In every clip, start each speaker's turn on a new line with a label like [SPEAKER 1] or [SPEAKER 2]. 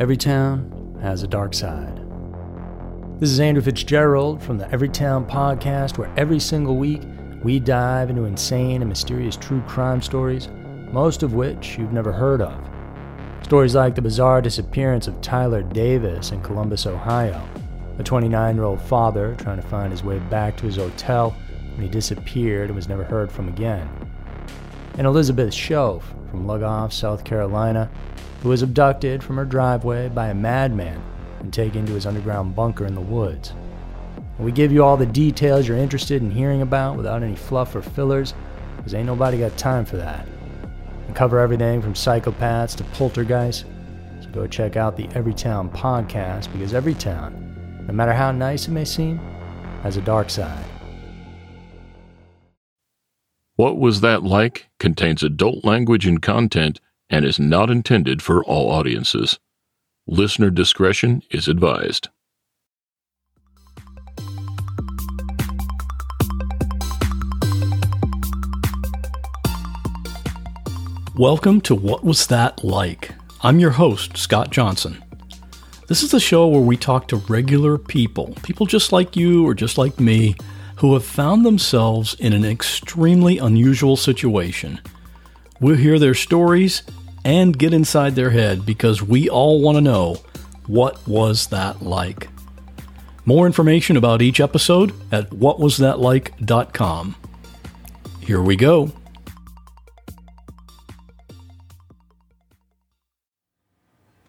[SPEAKER 1] Every town has a dark side. This is Andrew Fitzgerald from the Everytown podcast, where every single week we dive into insane and mysterious true crime stories, most of which you've never heard of. Stories like the bizarre disappearance of Tyler Davis in Columbus, Ohio, a 29 year old father trying to find his way back to his hotel when he disappeared and was never heard from again, and Elizabeth Shoaf from Lugoff, South Carolina, who was abducted from her driveway by a madman and taken to his underground bunker in the woods. We give you all the details you're interested in hearing about without any fluff or fillers, because ain't nobody got time for that. We cover everything from psychopaths to poltergeists, so go check out the Everytown podcast, because every town, no matter how nice it may seem, has a dark side.
[SPEAKER 2] What Was That Like contains adult language and content and is not intended for all audiences. Listener discretion is advised.
[SPEAKER 3] Welcome to What Was That Like? I'm your host, Scott Johnson. This is the show where we talk to regular people, people just like you or just like me, who have found themselves in an extremely unusual situation. We'll hear their stories and get inside their head because we all want to know what was that like. More information about each episode at whatwasthatlike.com. Here we go.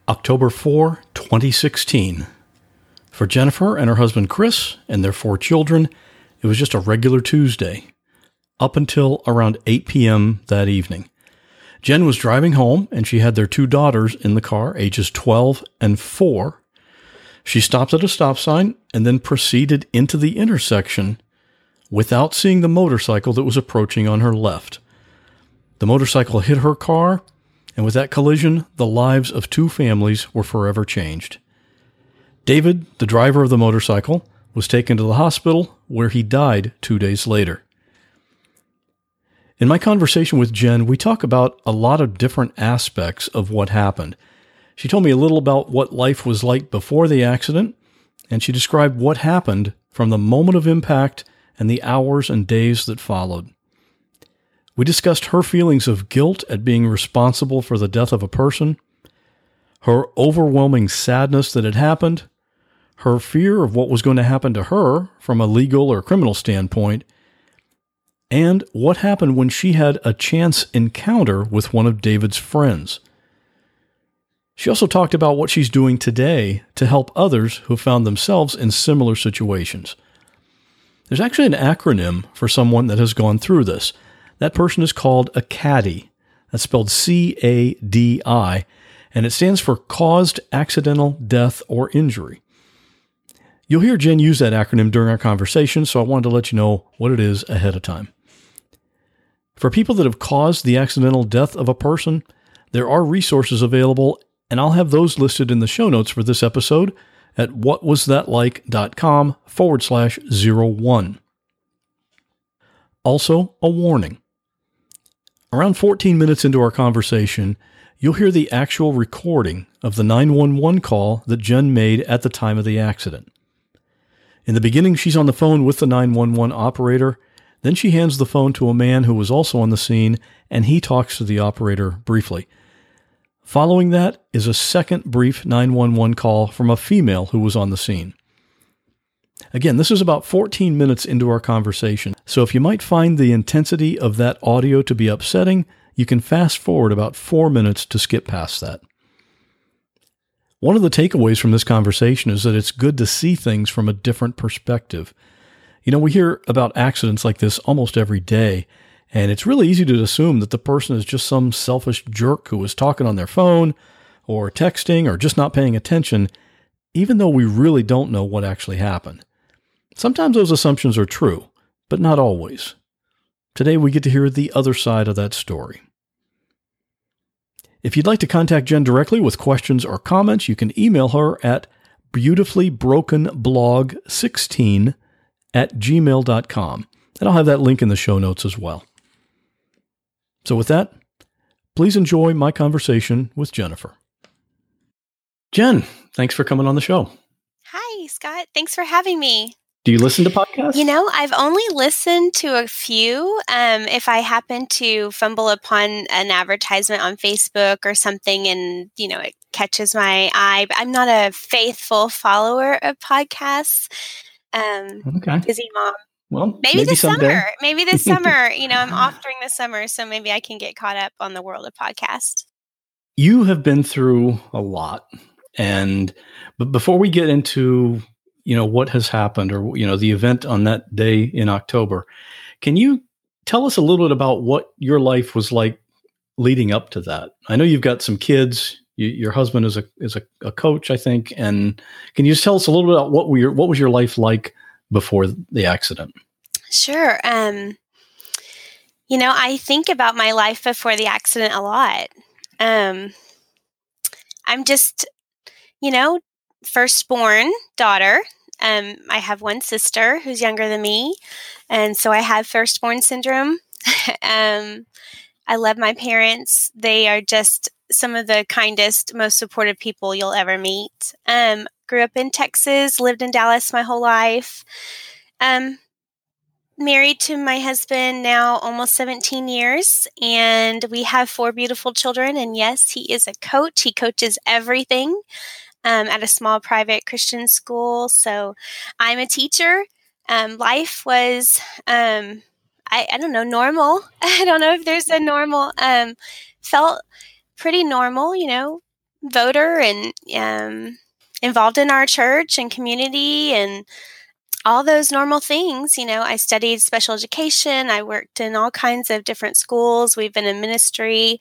[SPEAKER 3] October 4, 2016. For Jennifer and her husband Chris and their four children, it was just a regular Tuesday, up until around 8 p.m. that evening. Jen was driving home and she had their two daughters in the car, ages 12 and 4. She stopped at a stop sign and then proceeded into the intersection without seeing the motorcycle that was approaching on her left. The motorcycle hit her car, and with that collision, the lives of two families were forever changed. David, the driver of the motorcycle, was taken to the hospital where he died two days later. In my conversation with Jen, we talk about a lot of different aspects of what happened. She told me a little about what life was like before the accident, and she described what happened from the moment of impact and the hours and days that followed. We discussed her feelings of guilt at being responsible for the death of a person, her overwhelming sadness that had happened, her fear of what was going to happen to her from a legal or criminal standpoint, and what happened when she had a chance encounter with one of David's friends. She also talked about what she's doing today to help others who found themselves in similar situations. There's actually an acronym for someone that has gone through this. That person is called a CADI. That's spelled C A D I, and it stands for Caused Accidental Death or Injury. You'll hear Jen use that acronym during our conversation, so I wanted to let you know what it is ahead of time. For people that have caused the accidental death of a person, there are resources available, and I'll have those listed in the show notes for this episode at whatwasthatlike.com forward slash zero one. Also, a warning. Around 14 minutes into our conversation, you'll hear the actual recording of the 911 call that Jen made at the time of the accident. In the beginning, she's on the phone with the 911 operator then she hands the phone to a man who was also on the scene, and he talks to the operator briefly. Following that is a second brief 911 call from a female who was on the scene. Again, this is about 14 minutes into our conversation, so if you might find the intensity of that audio to be upsetting, you can fast forward about four minutes to skip past that. One of the takeaways from this conversation is that it's good to see things from a different perspective. You know, we hear about accidents like this almost every day, and it's really easy to assume that the person is just some selfish jerk who was talking on their phone or texting or just not paying attention, even though we really don't know what actually happened. Sometimes those assumptions are true, but not always. Today we get to hear the other side of that story. If you'd like to contact Jen directly with questions or comments, you can email her at beautifulybrokenblog16 at gmail.com. And I'll have that link in the show notes as well. So, with that, please enjoy my conversation with Jennifer. Jen, thanks for coming on the show.
[SPEAKER 4] Hi, Scott. Thanks for having me.
[SPEAKER 3] Do you listen to podcasts?
[SPEAKER 4] You know, I've only listened to a few. Um, if I happen to fumble upon an advertisement on Facebook or something and, you know, it catches my eye, but I'm not a faithful follower of podcasts. Um,
[SPEAKER 3] okay.
[SPEAKER 4] Busy mom.
[SPEAKER 3] Well,
[SPEAKER 4] maybe,
[SPEAKER 3] maybe
[SPEAKER 4] this
[SPEAKER 3] someday.
[SPEAKER 4] summer. Maybe this summer. You know, I'm off during the summer, so maybe I can get caught up on the world of podcast.
[SPEAKER 3] You have been through a lot. And but before we get into you know what has happened or you know the event on that day in October. Can you tell us a little bit about what your life was like leading up to that? I know you've got some kids. You, your husband is a is a, a, coach, I think. And can you just tell us a little bit about what were your, what was your life like before the accident?
[SPEAKER 4] Sure. Um, you know, I think about my life before the accident a lot. Um, I'm just, you know, firstborn daughter. Um, I have one sister who's younger than me, and so I have firstborn syndrome. um, I love my parents. They are just some of the kindest, most supportive people you'll ever meet. Um, grew up in Texas, lived in Dallas my whole life. Um, married to my husband now almost 17 years, and we have four beautiful children. And yes, he is a coach, he coaches everything um, at a small private Christian school. So I'm a teacher. Um, life was, um, I, I, don't know, normal. I don't know if there's a normal, um, felt pretty normal, you know, voter and um, involved in our church and community and all those normal things. You know, I studied special education. I worked in all kinds of different schools. We've been in ministry.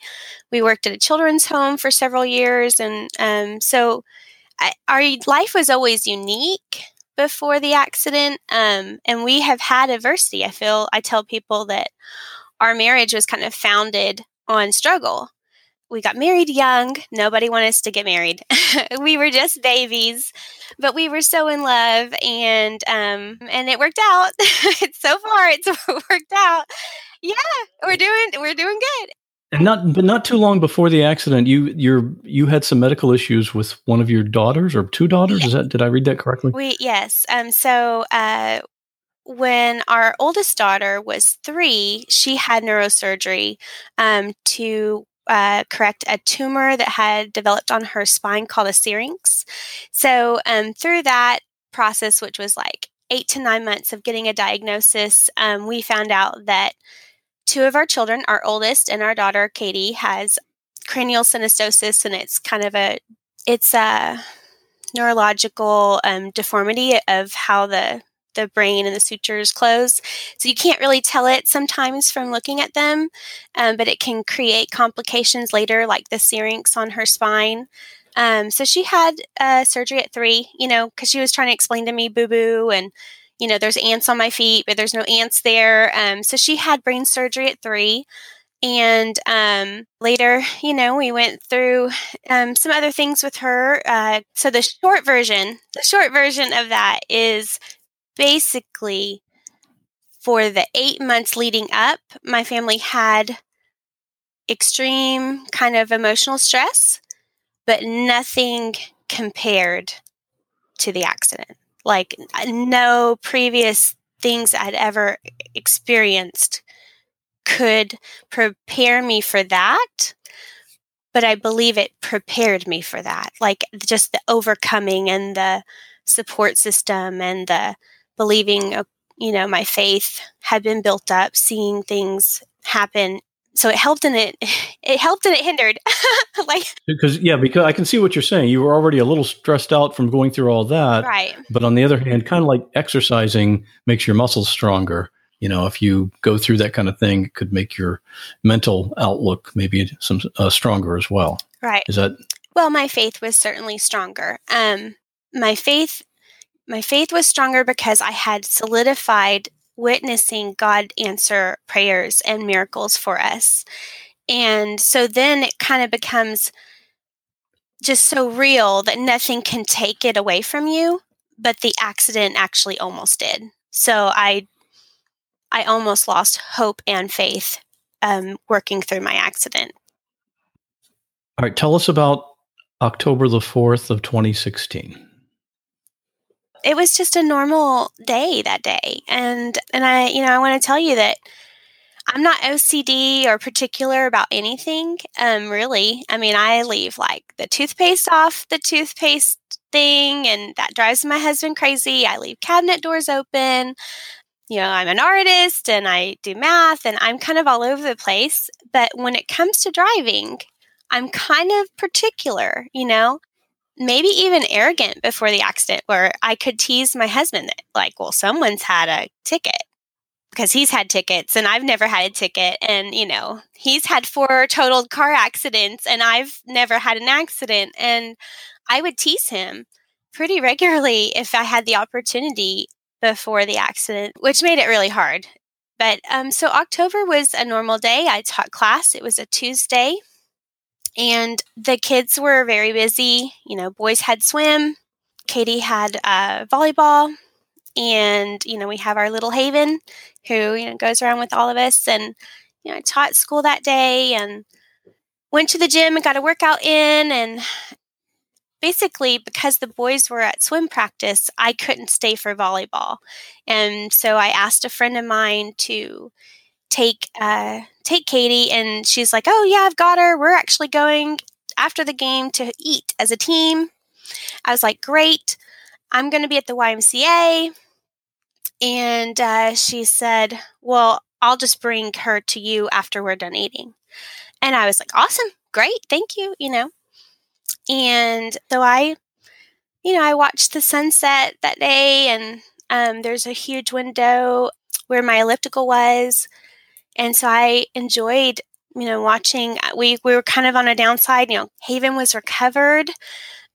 [SPEAKER 4] We worked at a children's home for several years. And um, so I, our life was always unique before the accident. Um, and we have had adversity. I feel, I tell people that our marriage was kind of founded on struggle. We got married young. Nobody wanted us to get married. we were just babies, but we were so in love, and um, and it worked out. so far, it's worked out. Yeah, we're doing we're doing good.
[SPEAKER 3] And not, but not too long before the accident, you you you had some medical issues with one of your daughters or two daughters. Is that did I read that correctly?
[SPEAKER 4] We yes. Um. So, uh, when our oldest daughter was three, she had neurosurgery, um, to uh, correct a tumor that had developed on her spine called a syrinx. So, um, through that process, which was like eight to nine months of getting a diagnosis, um, we found out that two of our children, our oldest and our daughter Katie, has cranial synostosis, and it's kind of a it's a neurological um, deformity of how the the brain and the sutures close. So you can't really tell it sometimes from looking at them, um, but it can create complications later, like the syrinx on her spine. Um, so she had uh, surgery at three, you know, because she was trying to explain to me boo boo and you know, there's ants on my feet, but there's no ants there. Um, so she had brain surgery at three. And um, later, you know, we went through um, some other things with her. Uh, so the short version, the short version of that is basically for the eight months leading up, my family had extreme kind of emotional stress, but nothing compared to the accident like no previous things I'd ever experienced could prepare me for that but I believe it prepared me for that. Like just the overcoming and the support system and the believing, uh, you know, my faith had been built up, seeing things happen. So it helped and it it helped and it hindered. like
[SPEAKER 3] because yeah, because I can see what you're saying. You were already a little stressed out from going through all that.
[SPEAKER 4] Right.
[SPEAKER 3] But on the other hand, kind of like exercising makes your muscles stronger. You know, if you go through that kind of thing, it could make your mental outlook maybe some uh, stronger as well.
[SPEAKER 4] Right.
[SPEAKER 3] Is that
[SPEAKER 4] well, my faith was certainly stronger. Um, my faith, my faith was stronger because I had solidified witnessing God answer prayers and miracles for us. And so then it kind of becomes just so real that nothing can take it away from you, but the accident actually almost did. So I I almost lost hope and faith um, working through my accident.
[SPEAKER 3] All right, tell us about October the 4th of 2016
[SPEAKER 4] it was just a normal day that day. And and i you know i want to tell you that i'm not ocd or particular about anything um really. I mean i leave like the toothpaste off the toothpaste thing and that drives my husband crazy. I leave cabinet doors open. You know i'm an artist and i do math and i'm kind of all over the place. But when it comes to driving i'm kind of particular you know maybe even arrogant before the accident where I could tease my husband that, like, well, someone's had a ticket because he's had tickets and I've never had a ticket. And, you know, he's had four totaled car accidents and I've never had an accident. And I would tease him pretty regularly if I had the opportunity before the accident, which made it really hard. But um, so October was a normal day. I taught class, it was a Tuesday. And the kids were very busy. You know, boys had swim, Katie had uh, volleyball, and you know we have our little Haven, who you know goes around with all of us. And you know, I taught school that day and went to the gym and got a workout in. And basically, because the boys were at swim practice, I couldn't stay for volleyball, and so I asked a friend of mine to take uh, take Katie, and she's like, "Oh yeah, I've got her. We're actually going after the game to eat as a team." I was like, "Great, I'm going to be at the YMCA," and uh, she said, "Well, I'll just bring her to you after we're done eating." And I was like, "Awesome, great, thank you," you know. And so I, you know, I watched the sunset that day, and um, there's a huge window where my elliptical was and so I enjoyed, you know, watching. Uh, we we were kind of on a downside. You know, Haven was recovered.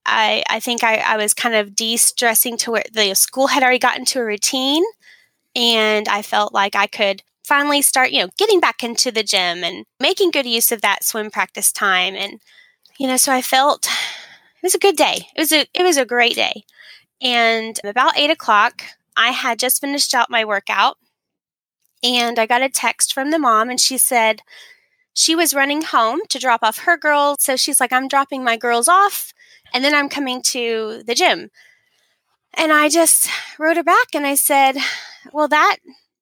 [SPEAKER 4] I I think I, I was kind of de-stressing to where the school had already gotten to a routine, and I felt like I could finally start, you know, getting back into the gym and making good use of that swim practice time. And you know, so I felt it was a good day. It was a it was a great day. And about eight o'clock, I had just finished out my workout and I got a text from the mom, and she said she was running home to drop off her girls. So she's like, I'm dropping my girls off, and then I'm coming to the gym. And I just wrote her back and I said, Well, that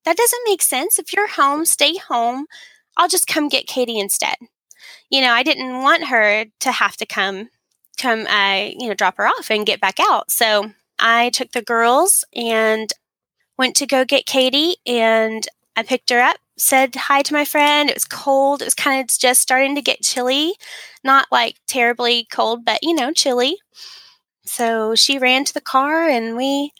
[SPEAKER 4] that doesn't make sense. If you're home, stay home. I'll just come get Katie instead. You know, I didn't want her to have to come come uh, you know, drop her off and get back out. So I took the girls and went to go get Katie and I picked her up, said hi to my friend. It was cold. It was kind of just starting to get chilly. Not like terribly cold, but you know, chilly. So she ran to the car and we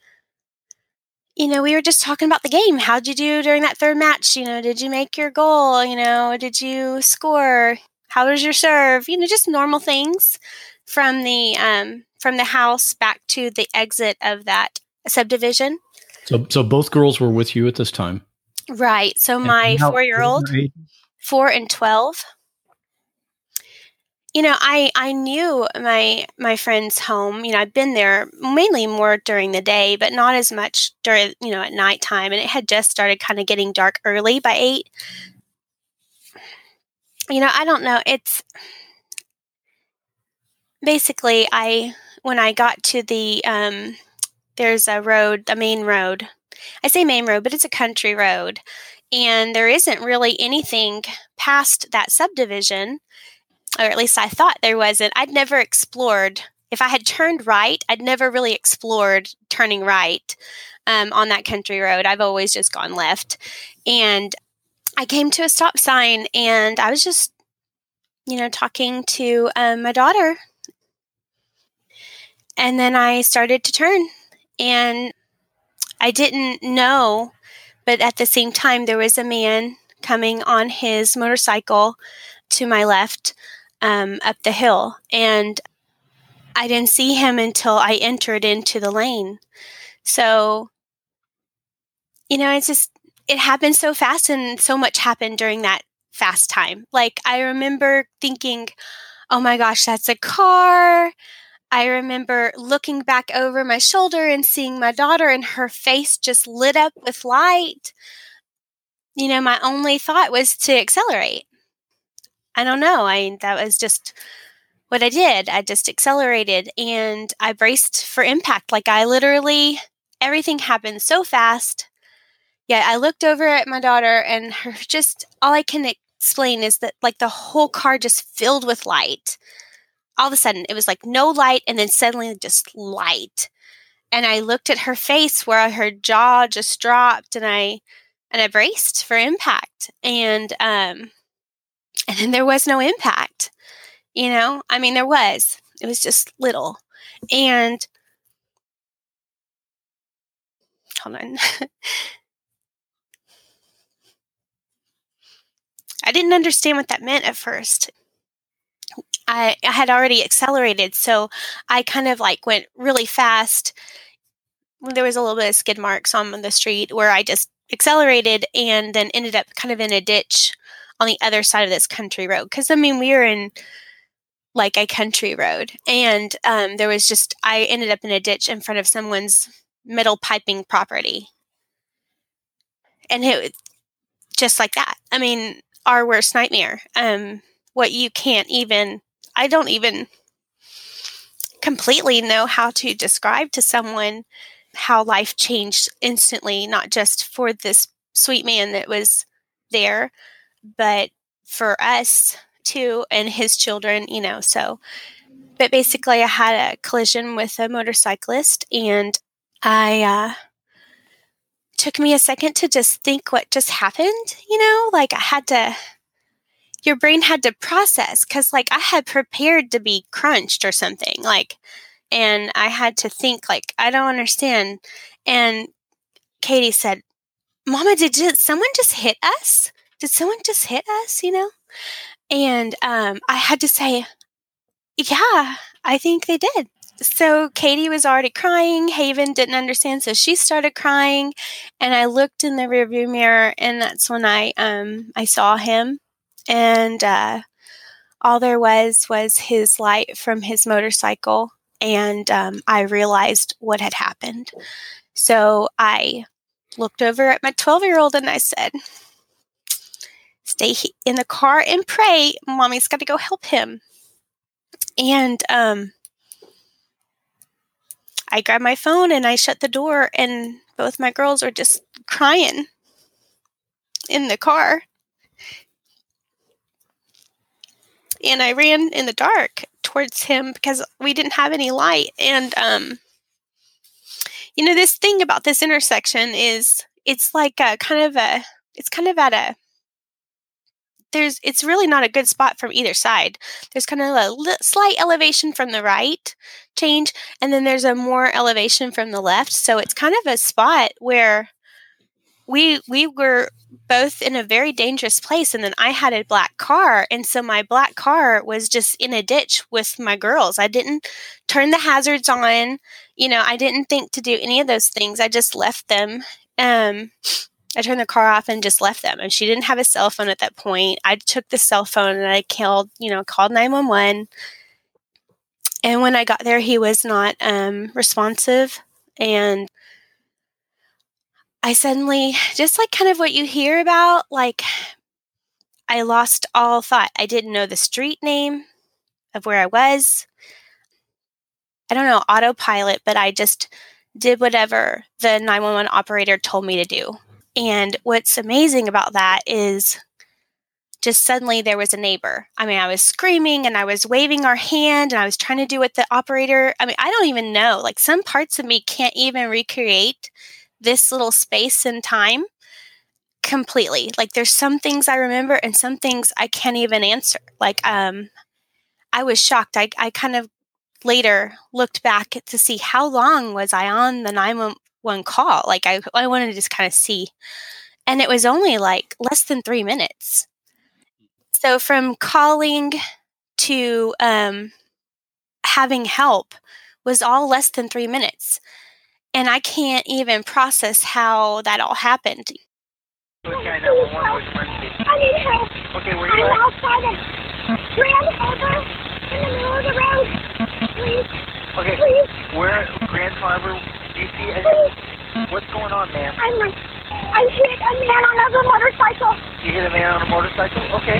[SPEAKER 4] you know, we were just talking about the game. How'd you do during that third match? You know, did you make your goal? You know, did you score? How was your serve? You know, just normal things from the um, from the house back to the exit of that subdivision.
[SPEAKER 3] So, so both girls were with you at this time.
[SPEAKER 4] Right. So my four year old, four and 12. You know, I, I knew my my friend's home. You know, I've been there mainly more during the day, but not as much during you know at nighttime. And it had just started kind of getting dark early by eight. You know, I don't know. It's basically I when I got to the um, there's a road, a main road I say main road, but it's a country road. And there isn't really anything past that subdivision. or at least I thought there wasn't. I'd never explored. If I had turned right, I'd never really explored turning right um, on that country road. I've always just gone left. And I came to a stop sign and I was just, you know, talking to um, my daughter. And then I started to turn and I didn't know, but at the same time, there was a man coming on his motorcycle to my left um, up the hill. And I didn't see him until I entered into the lane. So, you know, it's just, it happened so fast and so much happened during that fast time. Like, I remember thinking, oh my gosh, that's a car. I remember looking back over my shoulder and seeing my daughter, and her face just lit up with light. You know, my only thought was to accelerate. I don't know. I that was just what I did. I just accelerated and I braced for impact. Like I literally everything happened so fast. Yeah, I looked over at my daughter and her just all I can explain is that like the whole car just filled with light. All of a sudden it was like no light and then suddenly just light. And I looked at her face where her jaw just dropped and I and I braced for impact. And um and then there was no impact. You know, I mean, there was, it was just little. And hold on. I didn't understand what that meant at first. I, I had already accelerated, so I kind of like went really fast. There was a little bit of skid marks on the street where I just accelerated and then ended up kind of in a ditch on the other side of this country road. Because I mean, we were in like a country road, and um, there was just I ended up in a ditch in front of someone's metal piping property, and it just like that. I mean, our worst nightmare. Um, what you can't even. I don't even completely know how to describe to someone how life changed instantly, not just for this sweet man that was there, but for us too and his children, you know. So, but basically, I had a collision with a motorcyclist, and I uh, took me a second to just think what just happened. You know, like I had to. Your brain had to process because, like, I had prepared to be crunched or something, like, and I had to think, like, I don't understand. And Katie said, "Mama, did someone just hit us?" did someone just hit us, you know? And um, I had to say, yeah, I think they did. So Katie was already crying. Haven didn't understand, so she started crying. And I looked in the rearview mirror, and that's when I um, I saw him. And uh, all there was was his light from his motorcycle, and um, I realized what had happened. So I looked over at my twelve year old and I said, stay in the car and pray. Mommy's got to go help him. And um, I grabbed my phone and I shut the door, and both my girls were just crying in the car. And I ran in the dark towards him because we didn't have any light. And, um, you know, this thing about this intersection is it's like a kind of a, it's kind of at a there's it's really not a good spot from either side. There's kind of a li- slight elevation from the right change, and then there's a more elevation from the left. So it's kind of a spot where we we were both in a very dangerous place and then I had a black car and so my black car was just in a ditch with my girls. I didn't turn the hazards on. You know, I didn't think to do any of those things. I just left them um I turned the car off and just left them. And she didn't have a cell phone at that point. I took the cell phone and I called, you know, called 911. And when I got there, he was not um, responsive. And I suddenly, just like kind of what you hear about, like I lost all thought. I didn't know the street name of where I was. I don't know, autopilot, but I just did whatever the 911 operator told me to do. And what's amazing about that is just suddenly there was a neighbor. I mean, I was screaming and I was waving our hand and I was trying to do what the operator, I mean, I don't even know. Like some parts of me can't even recreate this little space and time completely. Like there's some things I remember and some things I can't even answer. Like um I was shocked. I I kind of later looked back to see how long was I on the 911 call. Like I I wanted to just kind of see. And it was only like less than 3 minutes. So from calling to um, having help was all less than three minutes. And I can't even process how that all happened.
[SPEAKER 5] Okay, I need help. Okay, where you I'm outside of Grand Harbor in the middle of the road. Please. Okay. Please.
[SPEAKER 6] Where Grand Harbor? Do you see any? What's going on, ma'am?
[SPEAKER 5] I'm I hit a man on a motorcycle.
[SPEAKER 6] You hit a man on a motorcycle? Okay.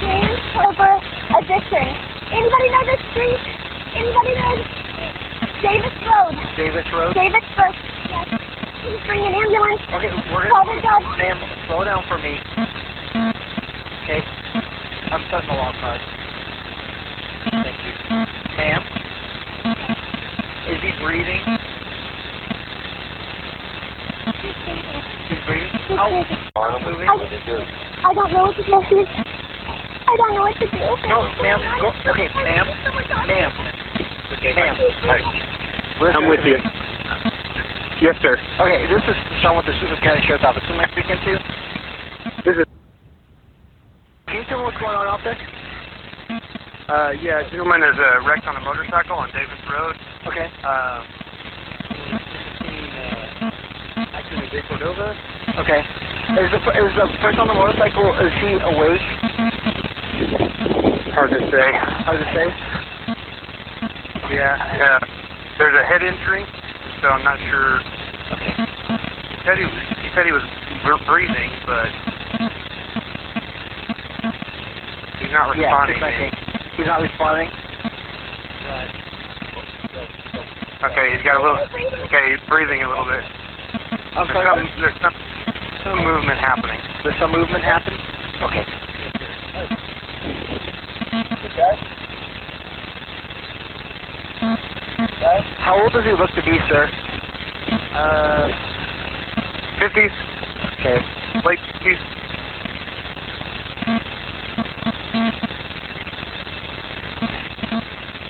[SPEAKER 5] The
[SPEAKER 6] Grand
[SPEAKER 5] Addiction. Anybody know this street? Anybody know Davis Road?
[SPEAKER 6] Davis Road?
[SPEAKER 5] Davis Road. Yes. Please bring an ambulance.
[SPEAKER 6] Okay, we're
[SPEAKER 5] Father God.
[SPEAKER 6] Ma'am, slow down for me. Okay. I'm setting the log card. Thank you. Ma'am? Is he breathing? He's breathing? How are you moving?
[SPEAKER 5] I, I don't know what to do. I don't know what to do.
[SPEAKER 6] No, ma'am. Go, okay, ma'am. Ma'am. Okay, ma'am.
[SPEAKER 7] I'm with you. Yes, sir.
[SPEAKER 6] Okay, this is Sean with the Susan County Sheriff's Office. Who am I speaking to?
[SPEAKER 7] This is.
[SPEAKER 6] Can you tell me what's going on out there?
[SPEAKER 7] Uh, yeah, a gentleman is uh, wrecked on a motorcycle on Davis Road.
[SPEAKER 6] Okay.
[SPEAKER 7] Uh, accident in Cordova.
[SPEAKER 6] Okay. Is the is the person on the motorcycle is he awake?
[SPEAKER 7] Hard to say.
[SPEAKER 6] Hard to say.
[SPEAKER 7] Yeah, yeah. There's a head injury, so I'm not sure.
[SPEAKER 6] Okay.
[SPEAKER 7] He said he was, he said he was br- breathing, but he's not
[SPEAKER 6] Yeah,
[SPEAKER 7] responding.
[SPEAKER 6] just like he's not responding.
[SPEAKER 7] Okay, he's got a little. Okay, he's breathing a little bit.
[SPEAKER 6] I'm
[SPEAKER 7] There's
[SPEAKER 6] sorry.
[SPEAKER 7] some, there's some, some movement happening.
[SPEAKER 6] There's some movement happening. Okay. How old does he look to be, sir?
[SPEAKER 7] Uh, 50s,
[SPEAKER 6] Okay.
[SPEAKER 7] late 50s.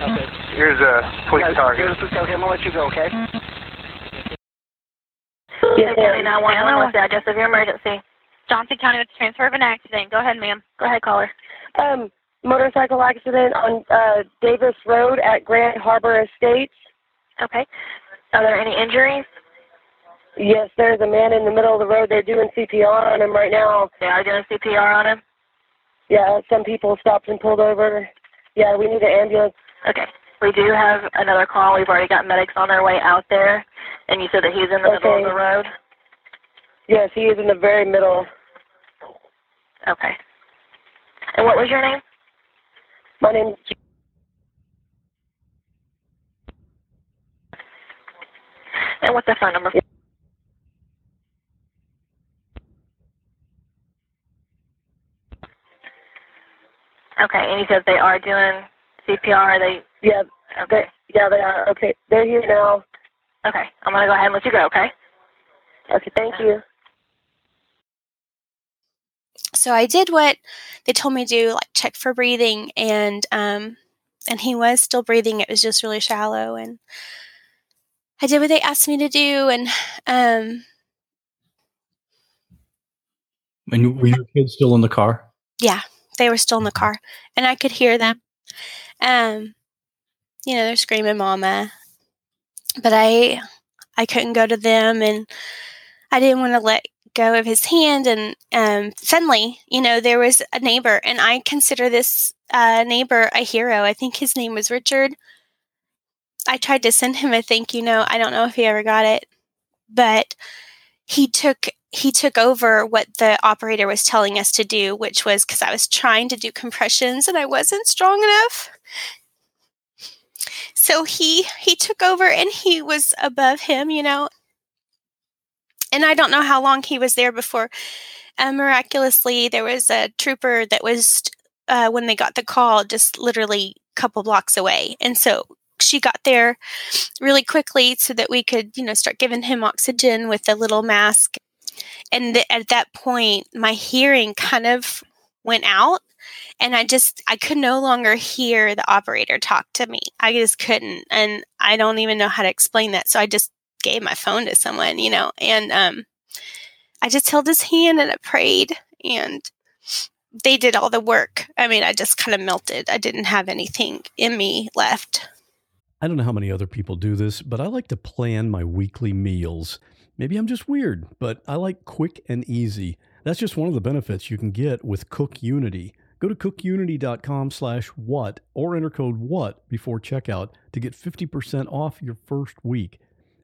[SPEAKER 6] Okay.
[SPEAKER 7] Here's a police target.
[SPEAKER 6] Here's the- Okay, I'm gonna let you go. Okay.
[SPEAKER 8] Yes, County 911, what's the address of your emergency? Johnson County with transfer of an accident. Go ahead, ma'am. Go ahead, caller.
[SPEAKER 9] Um, motorcycle accident on uh, Davis Road at Grand Harbor Estates.
[SPEAKER 8] Okay. Are there any injuries?
[SPEAKER 9] Yes, there's a man in the middle of the road. They're doing CPR on him right now.
[SPEAKER 8] They are doing CPR on him?
[SPEAKER 9] Yeah, some people stopped and pulled over. Yeah, we need an ambulance.
[SPEAKER 8] Okay. We do have another call. We've already got medics on their way out there. And you said that he's in the middle of the road?
[SPEAKER 9] Yes, he is in the very middle.
[SPEAKER 8] Okay. And what was your name?
[SPEAKER 9] My name's
[SPEAKER 8] And what's the phone number? Okay, and you said they are doing CPR. They
[SPEAKER 9] yeah,
[SPEAKER 8] okay.
[SPEAKER 9] They, yeah, they are. Okay, they're here now.
[SPEAKER 8] Okay, I'm gonna go ahead and let you go. Okay.
[SPEAKER 9] Okay, thank you.
[SPEAKER 4] So I did what they told me to do, like check for breathing, and um, and he was still breathing. It was just really shallow, and I did what they asked me to do, and um,
[SPEAKER 3] And were your kids still in the car?
[SPEAKER 4] yeah, they were still in the car, and I could hear them. Um, you know, they're screaming, "Mama!" But I, I couldn't go to them, and I didn't want to let go of his hand. And um, Finley, you know, there was a neighbor, and I consider this uh, neighbor a hero. I think his name was Richard. I tried to send him a thank you note. I don't know if he ever got it, but he took he took over what the operator was telling us to do, which was because I was trying to do compressions and I wasn't strong enough. So he he took over and he was above him, you know. And I don't know how long he was there before. Uh, miraculously, there was a trooper that was uh, when they got the call, just literally a couple blocks away, and so she got there really quickly so that we could, you know, start giving him oxygen with a little mask. And th- at that point my hearing kind of went out and i just i could no longer hear the operator talk to me. I just couldn't and i don't even know how to explain that so i just gave my phone to someone you know and um i just held his hand and i prayed and they did all the work. I mean i just kind of melted. I didn't have anything in me left
[SPEAKER 3] I don't know how many other people do this, but I like to plan my weekly meals. Maybe I'm just weird, but I like quick and easy. That's just one of the benefits you can get with Cook Unity. Go to cookunity.com slash what or enter code what before checkout to get 50% off your first week.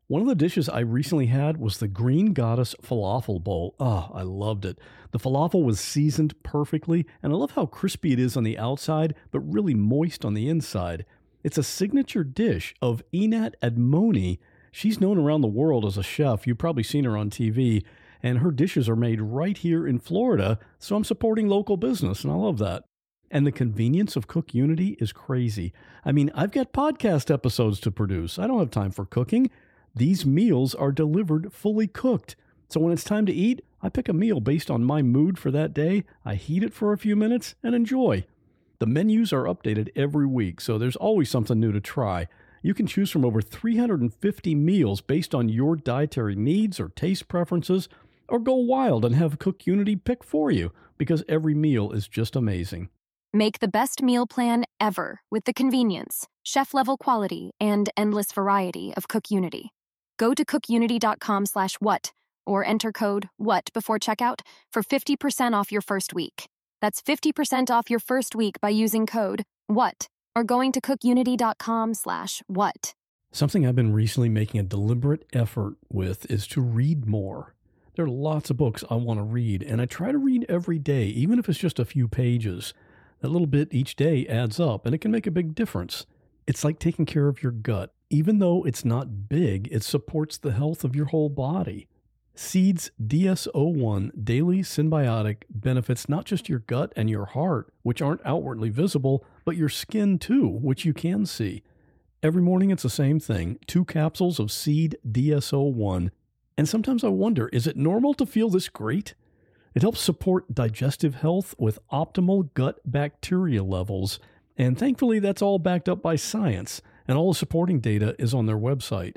[SPEAKER 3] One of the dishes I recently had was the Green Goddess Falafel Bowl. Oh, I loved it. The falafel was seasoned perfectly, and I love how crispy it is on the outside, but really moist on the inside. It's a signature dish of Einat Admony. She's known around the world as a chef. You've probably seen her on TV, and her dishes are made right here in Florida, so I'm supporting local business, and I love that. And the convenience of Cook Unity is crazy. I mean, I've got podcast episodes to produce. I don't have time for cooking. These meals are delivered fully cooked. So when it's time to eat, I pick a meal based on my mood for that day. I heat it for a few minutes and enjoy. The menus are updated every week, so there's always something new to try. You can choose from over 350 meals based on your dietary needs or taste preferences, or go wild and have Cook Unity pick for you because every meal is just amazing.
[SPEAKER 10] Make the best meal plan ever with the convenience, chef level quality, and endless variety of Cook Unity. Go to cookunity.com slash what or enter code WHAT before checkout for 50% off your first week. That's 50% off your first week by using code WHAT or going to cookunity.com slash what.
[SPEAKER 3] Something I've been recently making a deliberate effort with is to read more. There are lots of books I want to read, and I try to read every day, even if it's just a few pages. That little bit each day adds up, and it can make a big difference. It's like taking care of your gut. Even though it's not big, it supports the health of your whole body. Seeds DS01 Daily Synbiotic benefits not just your gut and your heart, which aren't outwardly visible, but your skin too, which you can see. Every morning it's the same thing two capsules of Seed DS01. And sometimes I wonder is it normal to feel this great? It helps support digestive health with optimal gut bacteria levels. And thankfully, that's all backed up by science, and all the supporting data is on their website.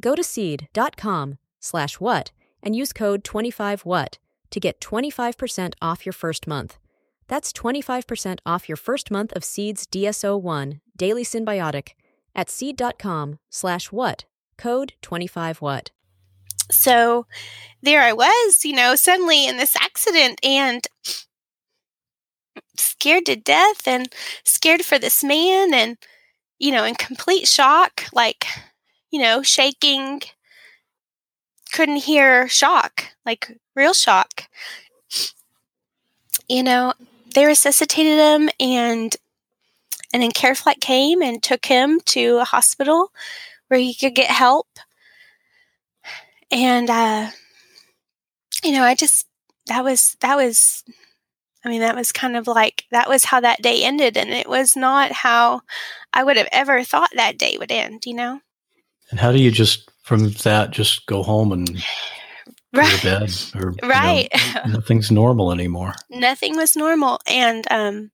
[SPEAKER 11] Go to seed.com slash what and use code 25what to get 25% off your first month. That's 25% off your first month of Seed's DS01 Daily Synbiotic at seed.com slash what, code 25what.
[SPEAKER 4] So there I was, you know, suddenly in this accident and scared to death and scared for this man and, you know, in complete shock, like you know, shaking, couldn't hear shock, like real shock. You know, they resuscitated him and and then care flight came and took him to a hospital where he could get help. And uh you know, I just that was that was I mean, that was kind of like that was how that day ended and it was not how I would have ever thought that day would end, you know?
[SPEAKER 3] And how do you just from that just go home and go to bed, or you know,
[SPEAKER 4] Right.
[SPEAKER 3] nothing's normal anymore.
[SPEAKER 4] Nothing was normal, and um,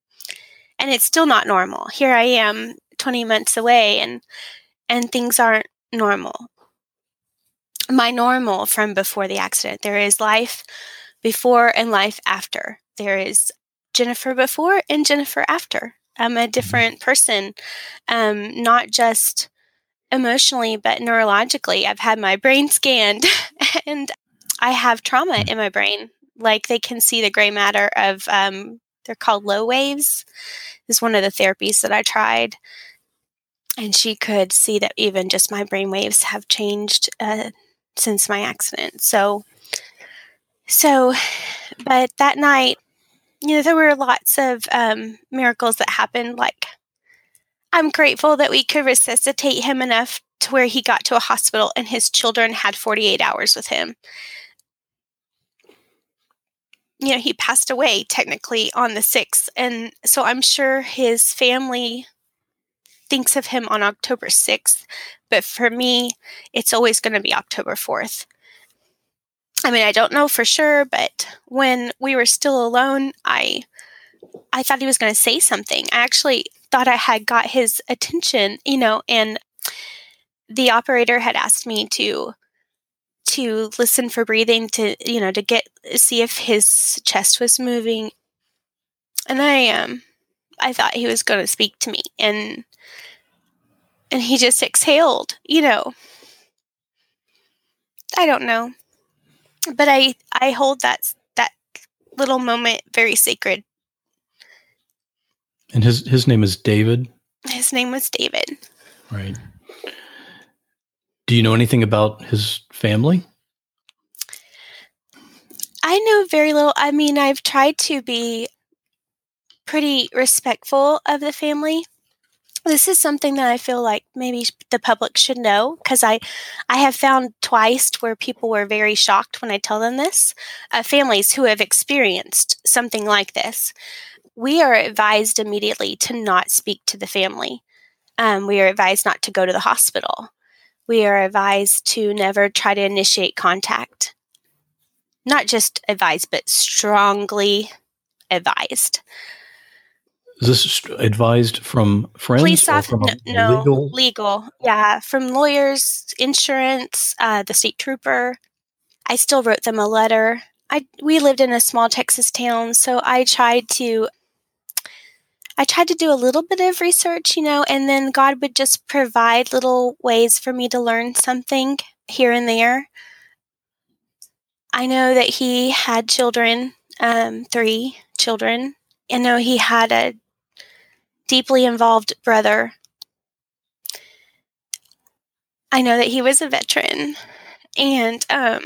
[SPEAKER 4] and it's still not normal. Here I am, twenty months away, and and things aren't normal. My normal from before the accident. There is life before and life after. There is Jennifer before and Jennifer after. I'm a different person, um, not just emotionally, but neurologically. I've had my brain scanned and I have trauma in my brain. Like they can see the gray matter of, um, they're called low waves, is one of the therapies that I tried. And she could see that even just my brain waves have changed uh, since my accident. So, so, but that night, you know, there were lots of um, miracles that happened. Like, I'm grateful that we could resuscitate him enough to where he got to a hospital and his children had 48 hours with him. You know, he passed away technically on the 6th. And so I'm sure his family thinks of him on October 6th. But for me, it's always going to be October 4th. I mean, I don't know for sure, but when we were still alone, I I thought he was going to say something. I actually thought I had got his attention, you know, and the operator had asked me to to listen for breathing to, you know, to get see if his chest was moving. And I um I thought he was going to speak to me and and he just exhaled, you know. I don't know. But I I hold that that little moment very sacred.
[SPEAKER 3] And his his name is David,
[SPEAKER 4] His name was David.
[SPEAKER 3] right? Do you know anything about his family?
[SPEAKER 4] I know very little. I mean, I've tried to be pretty respectful of the family. This is something that I feel like maybe the public should know because I, I have found twice where people were very shocked when I tell them this. Uh, families who have experienced something like this, we are advised immediately to not speak to the family. Um, we are advised not to go to the hospital. We are advised to never try to initiate contact not just advised, but strongly advised.
[SPEAKER 3] Is this advised from friends
[SPEAKER 4] Police
[SPEAKER 3] or
[SPEAKER 4] off,
[SPEAKER 3] from
[SPEAKER 4] no,
[SPEAKER 3] a
[SPEAKER 4] no,
[SPEAKER 3] legal?
[SPEAKER 4] legal, yeah, from lawyers, insurance, uh, the state trooper. I still wrote them a letter. I we lived in a small Texas town, so I tried to. I tried to do a little bit of research, you know, and then God would just provide little ways for me to learn something here and there. I know that he had children, um, three children. I know he had a deeply involved brother. I know that he was a veteran. And um,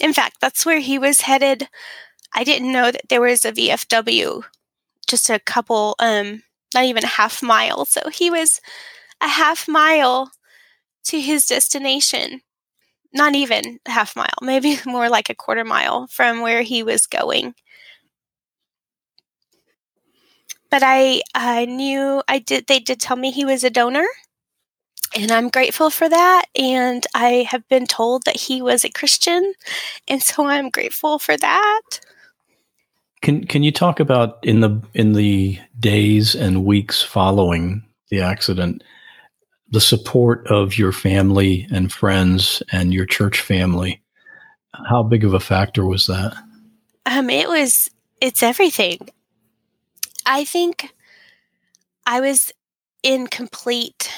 [SPEAKER 4] in fact, that's where he was headed. I didn't know that there was a VFW just a couple, um, not even a half mile. So he was a half mile to his destination not even a half mile, maybe more like a quarter mile from where he was going. But I I knew I did they did tell me he was a donor and I'm grateful for that and I have been told that he was a Christian and so I'm grateful for that.
[SPEAKER 3] Can can you talk about in the in the days and weeks following the accident the support of your family and friends and your church family? How big of a factor was that?
[SPEAKER 4] Um it was it's everything. I think I was in complete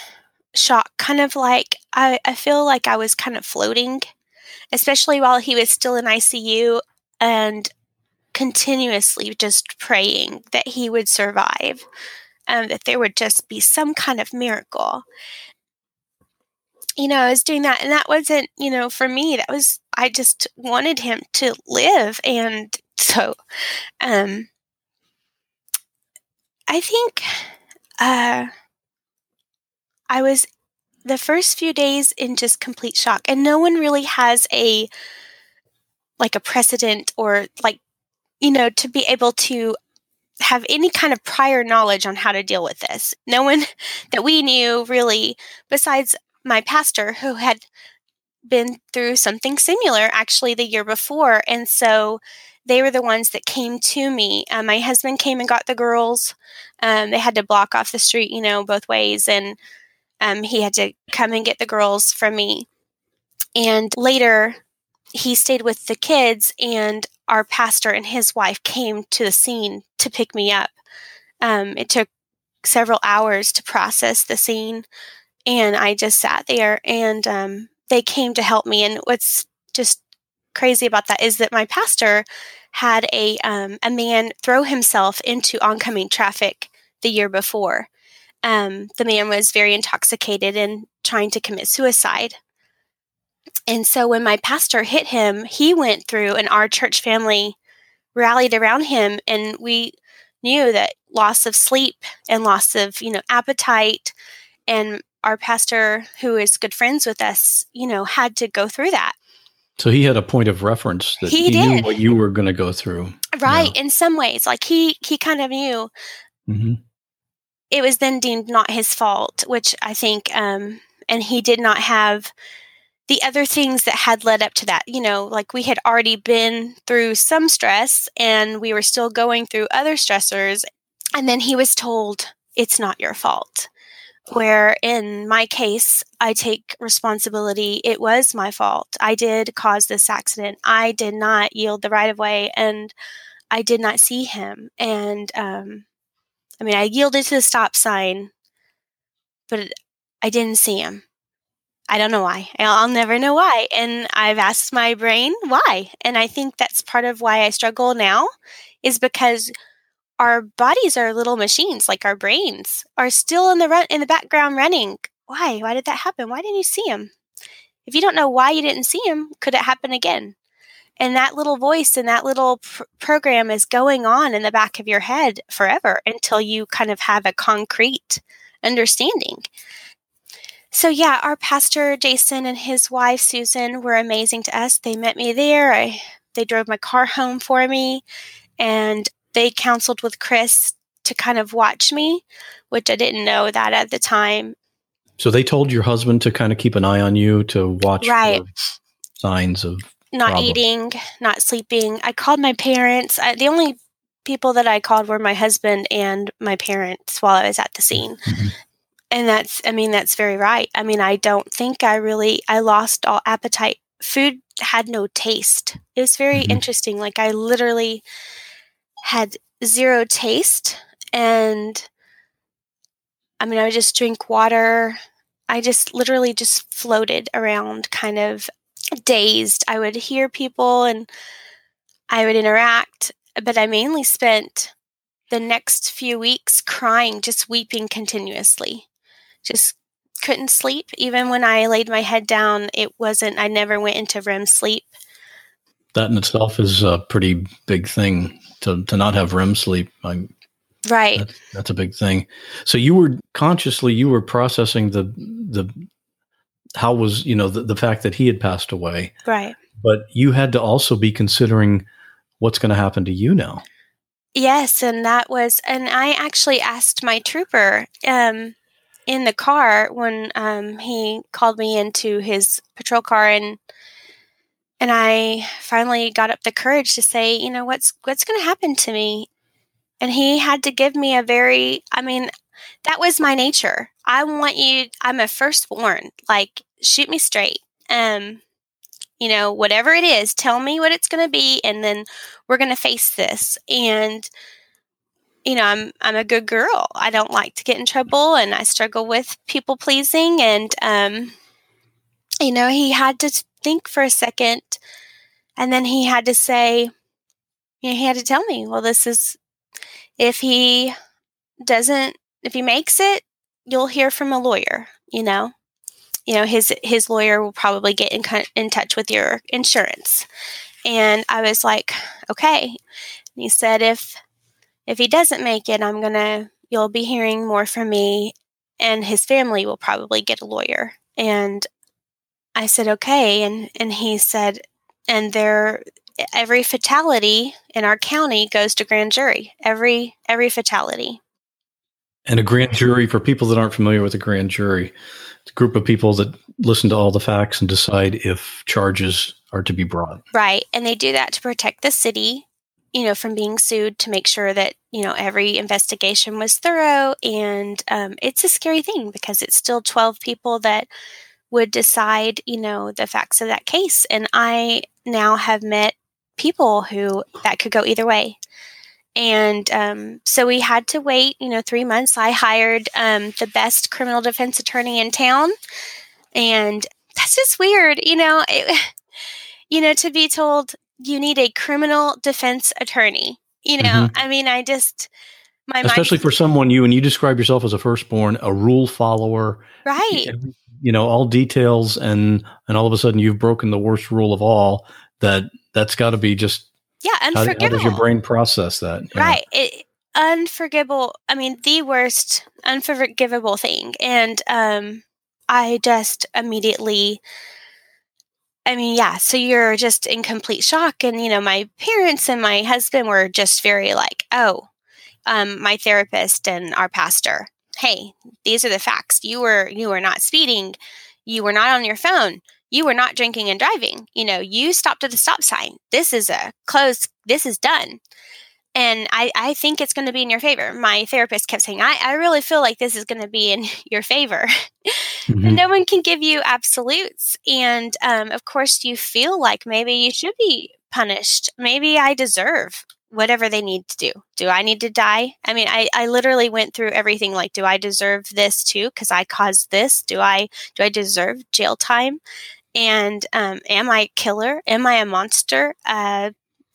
[SPEAKER 4] shock, kind of like I, I feel like I was kind of floating, especially while he was still in ICU and continuously just praying that he would survive and that there would just be some kind of miracle. You know, I was doing that, and that wasn't, you know, for me, that was, I just wanted him to live. And so, um, I think uh, I was the first few days in just complete shock, and no one really has a like a precedent or like you know to be able to have any kind of prior knowledge on how to deal with this. No one that we knew really, besides my pastor, who had been through something similar actually the year before. And so they were the ones that came to me. Uh, my husband came and got the girls. Um, they had to block off the street, you know, both ways. And um, he had to come and get the girls from me. And later, he stayed with the kids, and our pastor and his wife came to the scene to pick me up. Um, it took several hours to process the scene, and I just sat there, and um, they came to help me. And what's just crazy about that is that my pastor had a um, a man throw himself into oncoming traffic the year before. Um, the man was very intoxicated and trying to commit suicide. And so when my pastor hit him, he went through, and our church family rallied around him, and we knew that loss of sleep and loss of you know appetite and our pastor who is good friends with us you know had to go through that.
[SPEAKER 3] So he had a point of reference that
[SPEAKER 4] He
[SPEAKER 3] he, knew what you were going to go through.
[SPEAKER 4] right in some ways like he he kind of knew
[SPEAKER 3] hmm
[SPEAKER 4] it was then deemed not his fault which i think um and he did not have the other things that had led up to that you know like we had already been through some stress and we were still going through other stressors and then he was told it's not your fault. Where in my case i take responsibility. It was my fault. I did cause this accident. I did not yield the right of way and i did not see him. And um, i mean i yielded to the stop sign but i didn't see him i don't know why. I'll never know why. And i've asked my brain why. And i think that's part of why i struggle now is because our bodies are little machines like our brains are still in the run in the background running. Why? Why did that happen? Why didn't you see him? If you don't know why you didn't see him could it happen again? And that little voice and that little pr- program is going on in the back of your head forever until you kind of have a concrete understanding so yeah our pastor jason and his wife susan were amazing to us they met me there I, they drove my car home for me and they counseled with Chris to kind of watch me, which I didn't know that at the time.
[SPEAKER 3] So they told your husband to kind of keep an eye on you to watch
[SPEAKER 4] Right.
[SPEAKER 3] signs of
[SPEAKER 4] Not
[SPEAKER 3] problems.
[SPEAKER 4] eating, not sleeping. I called my parents. I, the only people that I called were my husband and my parents while I was at the scene. Mm-hmm. And that's, I mean, that's very right. I mean, I don't think I really, I lost all appetite. Food had no taste. It was very mm-hmm. interesting. Like, I literally had zero taste. And I mean, I would just drink water. I just literally just floated around, kind of dazed. I would hear people and I would interact, but I mainly spent the next few weeks crying, just weeping continuously. Just couldn't sleep. Even when I laid my head down, it wasn't, I never went into REM sleep.
[SPEAKER 3] That in itself is a pretty big thing to, to not have REM sleep. I,
[SPEAKER 4] Right.
[SPEAKER 3] that's, that's a big thing. So you were consciously you were processing the the how was you know the, the fact that he had passed away,
[SPEAKER 4] Right.
[SPEAKER 3] but you had to also be considering what's going to happen to you now.
[SPEAKER 4] Yes, and that was, and I actually asked my trooper um, in the car when um, he called me into his patrol car, and and I finally got up the courage to say, you know, what's what's going to happen to me, and he had to give me a very, I mean, that was my nature. I want you. I'm a firstborn. Like, shoot me straight. Um, you know, whatever it is, tell me what it's going to be, and then we're going to face this. And you know, I'm I'm a good girl. I don't like to get in trouble, and I struggle with people pleasing. And um, you know, he had to think for a second, and then he had to say, you know, he had to tell me, well, this is if he doesn't, if he makes it, you'll hear from a lawyer. You know, you know his his lawyer will probably get in in touch with your insurance. And I was like, okay. And he said, if if he doesn't make it, I'm gonna you'll be hearing more from me, and his family will probably get a lawyer. And I said, okay. And and he said, and there every fatality in our county goes to grand jury. Every every fatality.
[SPEAKER 3] And a grand jury, for people that aren't familiar with a grand jury, it's a group of people that listen to all the facts and decide if charges are to be brought.
[SPEAKER 4] Right. And they do that to protect the city, you know, from being sued to make sure that, you know, every investigation was thorough. And um, it's a scary thing because it's still 12 people that would decide, you know, the facts of that case. And I now have met people who that could go either way. And um, so we had to wait, you know, three months. I hired um, the best criminal defense attorney in town. And that's just weird, you know. It, you know, to be told you need a criminal defense attorney. You know, mm-hmm. I mean, I just
[SPEAKER 3] my especially mind, for someone you and you describe yourself as a firstborn, a rule follower,
[SPEAKER 4] right?
[SPEAKER 3] You know, all details, and and all of a sudden you've broken the worst rule of all. That that's got to be just
[SPEAKER 4] yeah, unforgivable. How, how, does
[SPEAKER 3] your brain process that?
[SPEAKER 4] Right, it, unforgivable. I mean, the worst unforgivable thing, and um, I just immediately I mean, yeah, so you're just in complete shock. And, you know, my parents and my husband were just very like, oh, um, my therapist and our pastor, hey, these are the facts. You were you were not speeding, you were not on your phone, you were not drinking and driving. You know, you stopped at the stop sign. This is a close, this is done and I, I think it's going to be in your favor. My therapist kept saying, I, I really feel like this is going to be in your favor. Mm-hmm. no one can give you absolutes. And um, of course, you feel like maybe you should be punished. Maybe I deserve whatever they need to do. Do I need to die? I mean, I, I literally went through everything like, do I deserve this too? Because I caused this. Do I do I deserve jail time? And um, am I a killer? Am I a monster? Uh,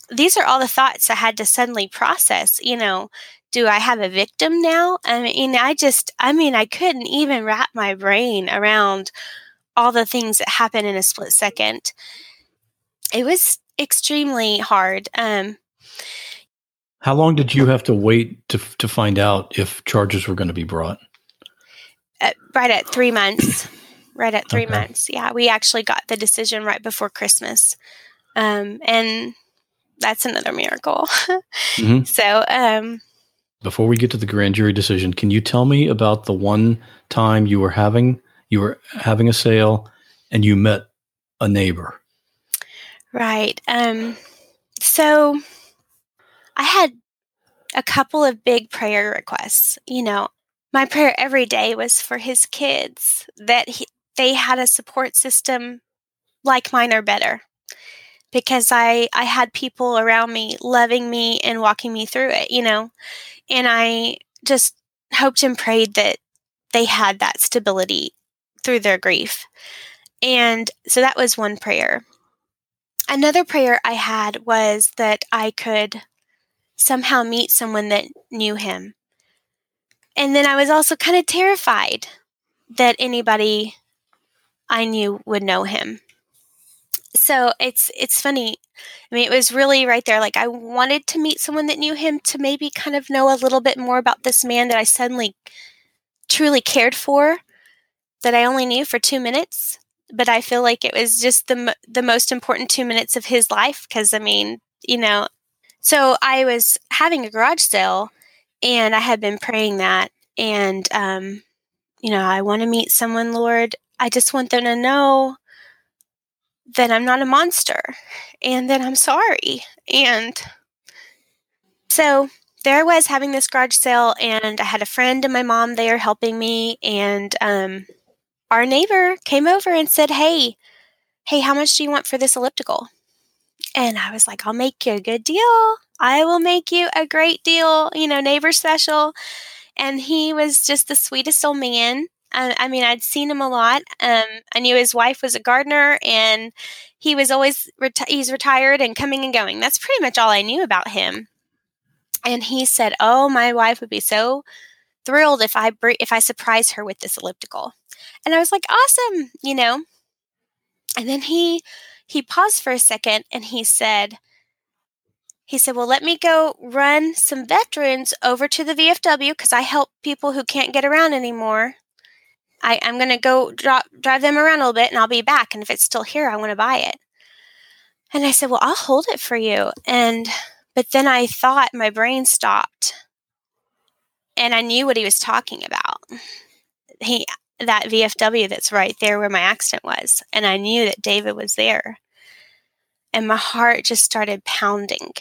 [SPEAKER 4] these are all the thoughts I had to suddenly process. You know, do I have a victim now? I mean, I just, I mean, I couldn't even wrap my brain around all the things that happen in a split second. It was extremely hard. Um,
[SPEAKER 3] How long did you have to wait to to find out if charges were going to be brought?
[SPEAKER 4] At, right at three months. right at three okay. months. Yeah, we actually got the decision right before Christmas. Um, and that's another miracle. mm-hmm. So, um,
[SPEAKER 3] before we get to the grand jury decision, can you tell me about the one time you were having you were having a sale and you met a neighbor?
[SPEAKER 4] Right. Um, so I had a couple of big prayer requests. You know, my prayer every day was for his kids that he, they had a support system like mine or better because I I had people around me loving me and walking me through it, you know. And I just hoped and prayed that they had that stability through their grief. And so that was one prayer. Another prayer I had was that I could somehow meet someone that knew him. And then I was also kind of terrified that anybody I knew would know him so it's it's funny. I mean, it was really right there. Like I wanted to meet someone that knew him to maybe kind of know a little bit more about this man that I suddenly truly cared for, that I only knew for two minutes. But I feel like it was just the the most important two minutes of his life because I mean, you know. So I was having a garage sale, and I had been praying that, and um, you know, I want to meet someone, Lord. I just want them to know then I'm not a monster and then I'm sorry. And so there I was having this garage sale, and I had a friend and my mom there helping me. And um, our neighbor came over and said, Hey, hey, how much do you want for this elliptical? And I was like, I'll make you a good deal. I will make you a great deal, you know, neighbor special. And he was just the sweetest old man. I, I mean, I'd seen him a lot. Um, I knew his wife was a gardener, and he was always reti- he's retired and coming and going. That's pretty much all I knew about him. And he said, "Oh, my wife would be so thrilled if I br- if I surprise her with this elliptical." And I was like, "Awesome," you know. And then he he paused for a second and he said, he said, Well, let me go run some veterans over to the VFW because I help people who can't get around anymore. I, I'm going to go drop, drive them around a little bit and I'll be back. And if it's still here, I want to buy it. And I said, Well, I'll hold it for you. And, but then I thought my brain stopped. and I knew what he was talking about. He that VFW that's right there where my accident was, and I knew that David was there. And my heart just started pounding.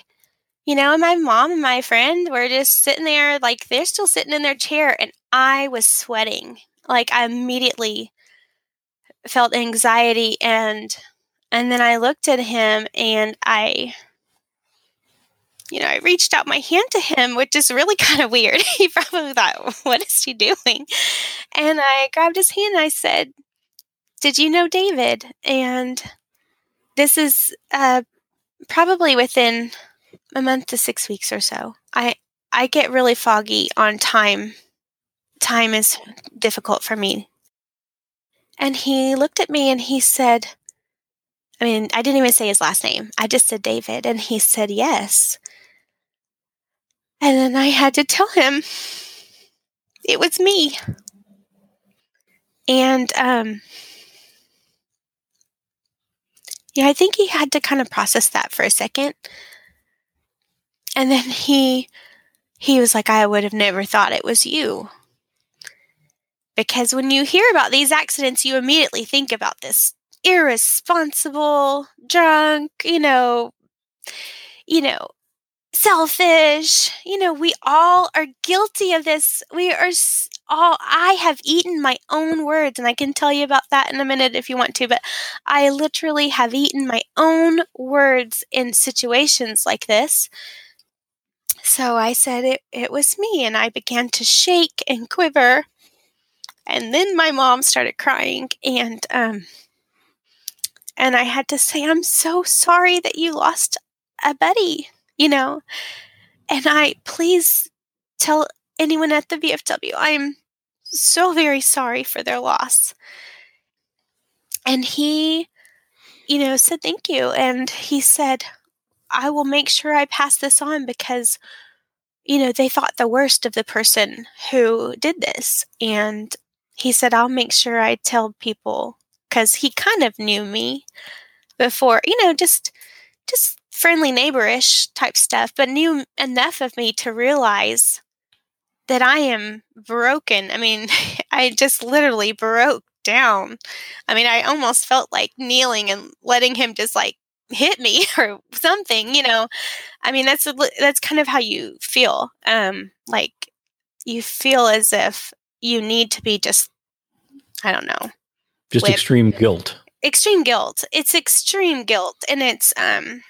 [SPEAKER 4] You know, and my mom and my friend were just sitting there, like they're still sitting in their chair, and I was sweating. Like I immediately felt anxiety and and then I looked at him and I you know, I reached out my hand to him, which is really kind of weird. he probably thought, what is she doing? And I grabbed his hand and I said, Did you know David? And this is uh, probably within a month to six weeks or so. I I get really foggy on time. Time is difficult for me. And he looked at me and he said, I mean, I didn't even say his last name. I just said David. And he said, Yes. And then I had to tell him it was me. And um, yeah, I think he had to kind of process that for a second. And then he he was like, I would have never thought it was you. Because when you hear about these accidents, you immediately think about this irresponsible, drunk, you know, you know, selfish. You know, we all are guilty of this. We are all, I have eaten my own words, and I can tell you about that in a minute if you want to, but I literally have eaten my own words in situations like this. So I said it, it was me, and I began to shake and quiver. And then my mom started crying, and um, and I had to say, I'm so sorry that you lost a buddy you know? And I please tell anyone at the VFW, I'm so very sorry for their loss. And he, you know, said thank you. And he said, I will make sure I pass this on because, you know, they thought the worst of the person who did this. And he said, I'll make sure I tell people because he kind of knew me before, you know, just, just friendly neighborish type stuff, but knew enough of me to realize that I am broken. I mean, I just literally broke down. I mean, I almost felt like kneeling and letting him just like hit me or something, you know. I mean, that's that's kind of how you feel. Um like you feel as if you need to be just I don't know.
[SPEAKER 3] Just extreme guilt.
[SPEAKER 4] Extreme guilt. It's extreme guilt and it's um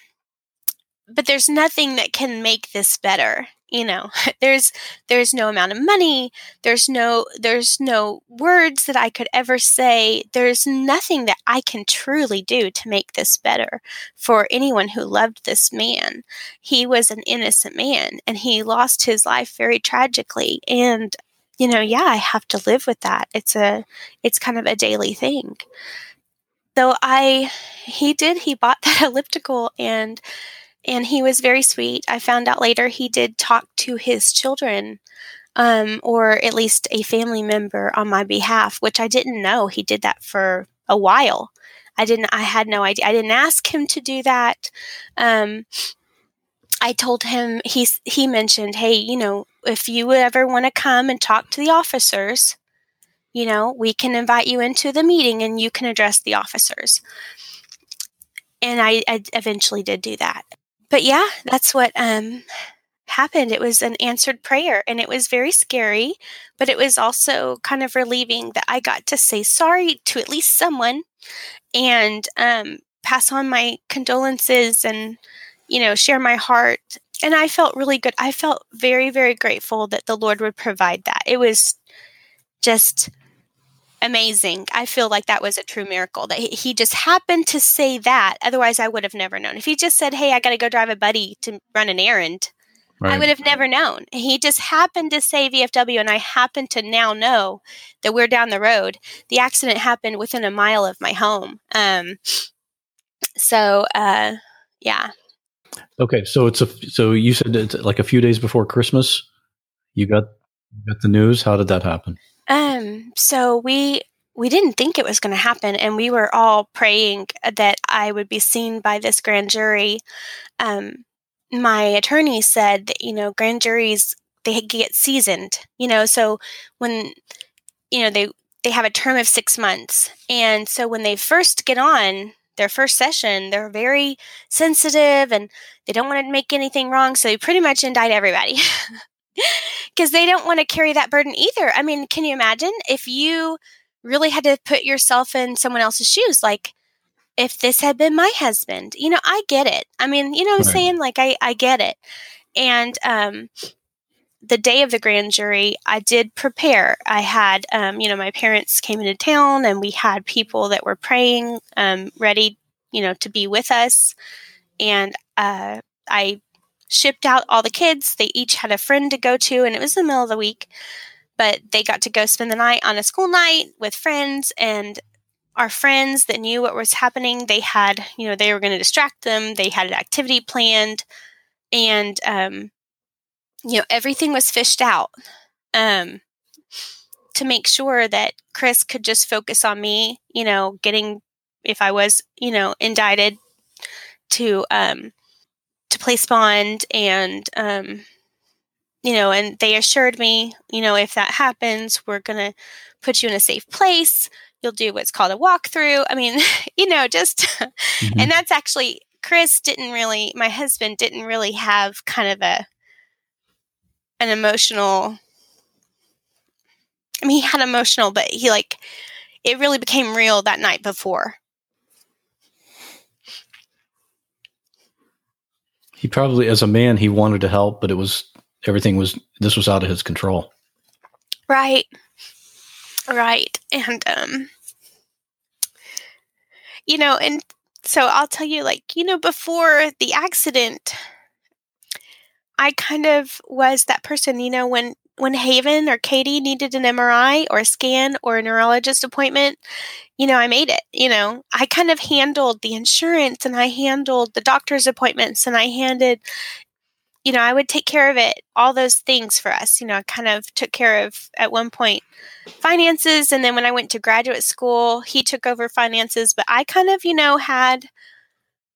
[SPEAKER 4] but there's nothing that can make this better you know there's there's no amount of money there's no there's no words that i could ever say there's nothing that i can truly do to make this better for anyone who loved this man he was an innocent man and he lost his life very tragically and you know yeah i have to live with that it's a it's kind of a daily thing so i he did he bought that elliptical and and he was very sweet. I found out later he did talk to his children, um, or at least a family member on my behalf, which I didn't know. He did that for a while. I didn't. I had no idea. I didn't ask him to do that. Um, I told him he's he mentioned, hey, you know, if you ever want to come and talk to the officers, you know, we can invite you into the meeting and you can address the officers. And I, I eventually did do that but yeah, that's what um, happened. It was an answered prayer and it was very scary, but it was also kind of relieving that I got to say sorry to at least someone and um, pass on my condolences and, you know, share my heart. And I felt really good. I felt very, very grateful that the Lord would provide that. It was just amazing. I feel like that was a true miracle that he just happened to say that. Otherwise, I would have never known. If he just said, Hey, I got to go drive a buddy to run an errand, right. I would have never known. He just happened to say VFW, and I happen to now know that we're down the road. The accident happened within a mile of my home. Um, so, uh, yeah.
[SPEAKER 3] Okay, so it's a so you said it's like a few days before Christmas. You got you got the news. How did that happen?
[SPEAKER 4] Um, so we we didn't think it was going to happen, and we were all praying that I would be seen by this grand jury. Um, my attorney said that you know grand juries they get seasoned, you know. So when you know they they have a term of six months, and so when they first get on their first session, they're very sensitive and they don't want to make anything wrong. So they pretty much indict everybody because they don't want to carry that burden either. I mean, can you imagine if you really had to put yourself in someone else's shoes? Like, if this had been my husband, you know, I get it. I mean, you know what I'm saying? Like, I, I get it. And, um, the day of the grand jury, I did prepare. I had, um, you know, my parents came into town and we had people that were praying, um, ready, you know, to be with us. And uh, I shipped out all the kids. They each had a friend to go to, and it was the middle of the week, but they got to go spend the night on a school night with friends. And our friends that knew what was happening, they had, you know, they were going to distract them. They had an activity planned. And, um, you know, everything was fished out um, to make sure that Chris could just focus on me, you know, getting, if I was, you know, indicted to, um, to place bond and, um, you know, and they assured me, you know, if that happens, we're going to put you in a safe place. You'll do what's called a walkthrough. I mean, you know, just, and that's actually, Chris didn't really, my husband didn't really have kind of a, an emotional I mean he had emotional but he like it really became real that night before.
[SPEAKER 3] He probably, as a man, he wanted to help, but it was everything was this was out of his control.
[SPEAKER 4] Right. Right. And um you know, and so I'll tell you like, you know, before the accident I kind of was that person, you know, when when Haven or Katie needed an MRI or a scan or a neurologist appointment, you know, I made it. You know, I kind of handled the insurance and I handled the doctor's appointments and I handed, you know, I would take care of it, all those things for us. You know, I kind of took care of at one point finances. And then when I went to graduate school, he took over finances. But I kind of, you know, had,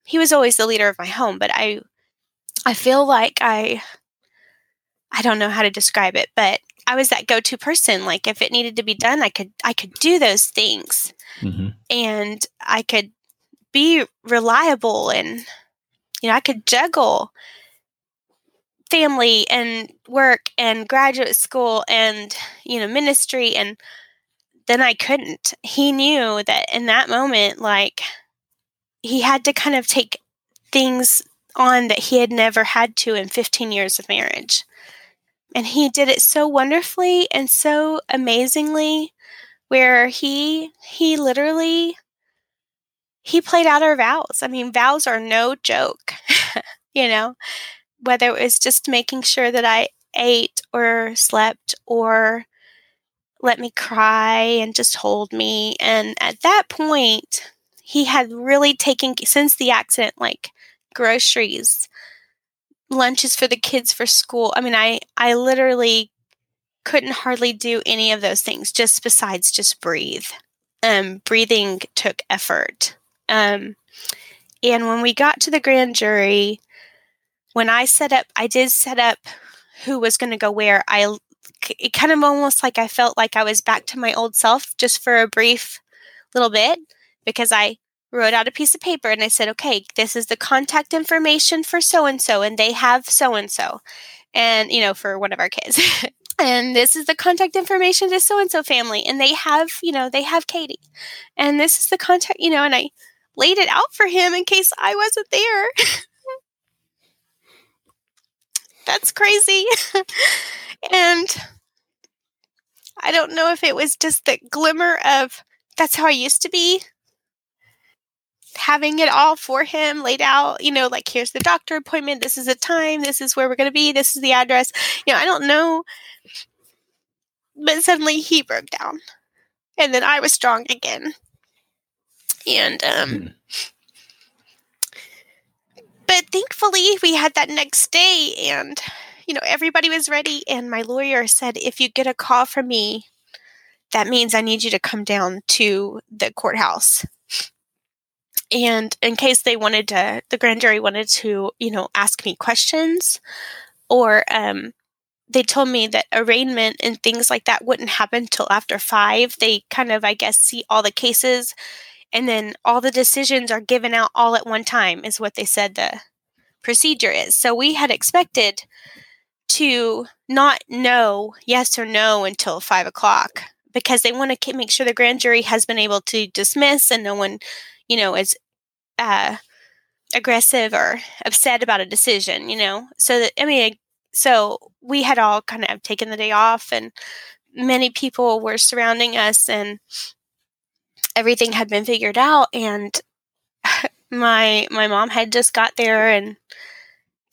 [SPEAKER 4] he was always the leader of my home, but I, I feel like I I don't know how to describe it, but I was that go-to person. Like if it needed to be done, I could I could do those things. Mm-hmm. And I could be reliable and you know, I could juggle family and work and graduate school and you know, ministry and then I couldn't. He knew that in that moment like he had to kind of take things on that he had never had to in 15 years of marriage. And he did it so wonderfully and so amazingly where he he literally he played out our vows. I mean, vows are no joke. you know, whether it was just making sure that I ate or slept or let me cry and just hold me. And at that point, he had really taken since the accident like groceries lunches for the kids for school. I mean i i literally couldn't hardly do any of those things just besides just breathe. Um breathing took effort. Um and when we got to the grand jury when i set up i did set up who was going to go where. I it kind of almost like i felt like i was back to my old self just for a brief little bit because i wrote out a piece of paper and I said, okay, this is the contact information for so and so, and they have so and so, and you know, for one of our kids. and this is the contact information to so and so family, and they have, you know, they have Katie, and this is the contact, you know, and I laid it out for him in case I wasn't there. That's crazy. and I don't know if it was just the glimmer of that's how I used to be having it all for him laid out, you know, like here's the doctor appointment, this is the time, this is where we're going to be, this is the address. You know, I don't know. But suddenly he broke down. And then I was strong again. And um but thankfully we had that next day and you know, everybody was ready and my lawyer said if you get a call from me, that means I need you to come down to the courthouse and in case they wanted to the grand jury wanted to you know ask me questions or um they told me that arraignment and things like that wouldn't happen till after five. They kind of, I guess, see all the cases and then all the decisions are given out all at one time, is what they said the procedure is. So we had expected to not know yes or no until five o'clock because they want to make sure the grand jury has been able to dismiss and no one, you know, is uh, aggressive or upset about a decision, you know. So that I mean, so we had all kind of taken the day off, and many people were surrounding us, and everything had been figured out. And my my mom had just got there, and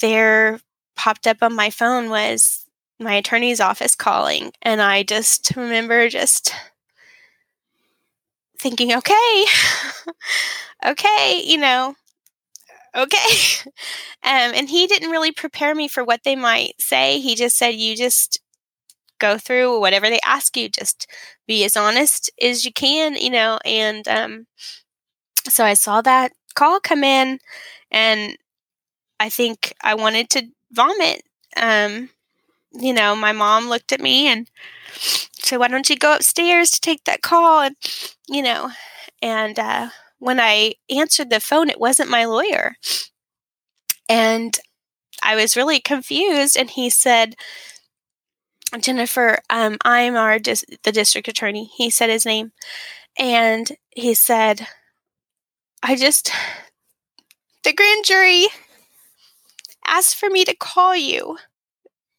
[SPEAKER 4] there popped up on my phone was my attorney's office calling, and I just remember just thinking, okay, okay, you know, okay. Um, and he didn't really prepare me for what they might say. He just said, you just go through whatever they ask you, just be as honest as you can, you know. And um, so I saw that call come in, and I think I wanted to vomit. Um, you know, my mom looked at me and said, Why don't you go upstairs to take that call? And, you know, and uh, when I answered the phone, it wasn't my lawyer. And I was really confused. And he said, Jennifer, um, I'm our dis- the district attorney. He said his name, and he said, "I just the grand jury asked for me to call you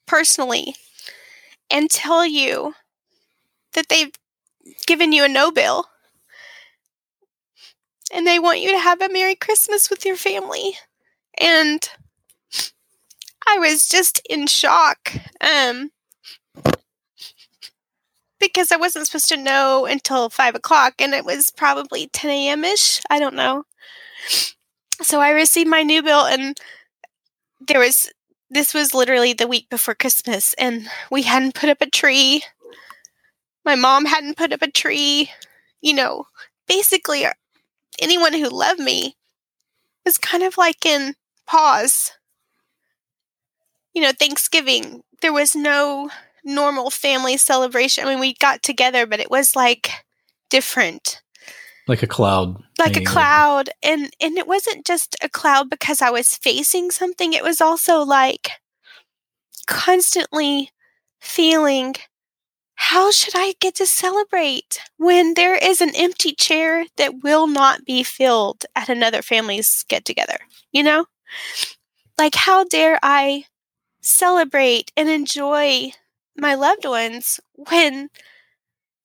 [SPEAKER 4] personally and tell you that they've given you a no bill and they want you to have a Merry Christmas with your family. And I was just in shock. Um, because I wasn't supposed to know until five o'clock, and it was probably 10 a.m. ish. I don't know. So I received my no bill, and there was this was literally the week before Christmas, and we hadn't put up a tree. My mom hadn't put up a tree. You know, basically, uh, anyone who loved me was kind of like in pause. You know, Thanksgiving, there was no normal family celebration. I mean, we got together, but it was like different.
[SPEAKER 3] Like a cloud.
[SPEAKER 4] Like a cloud. And and it wasn't just a cloud because I was facing something. It was also like constantly feeling how should I get to celebrate when there is an empty chair that will not be filled at another family's get together? You know? Like, how dare I celebrate and enjoy my loved ones when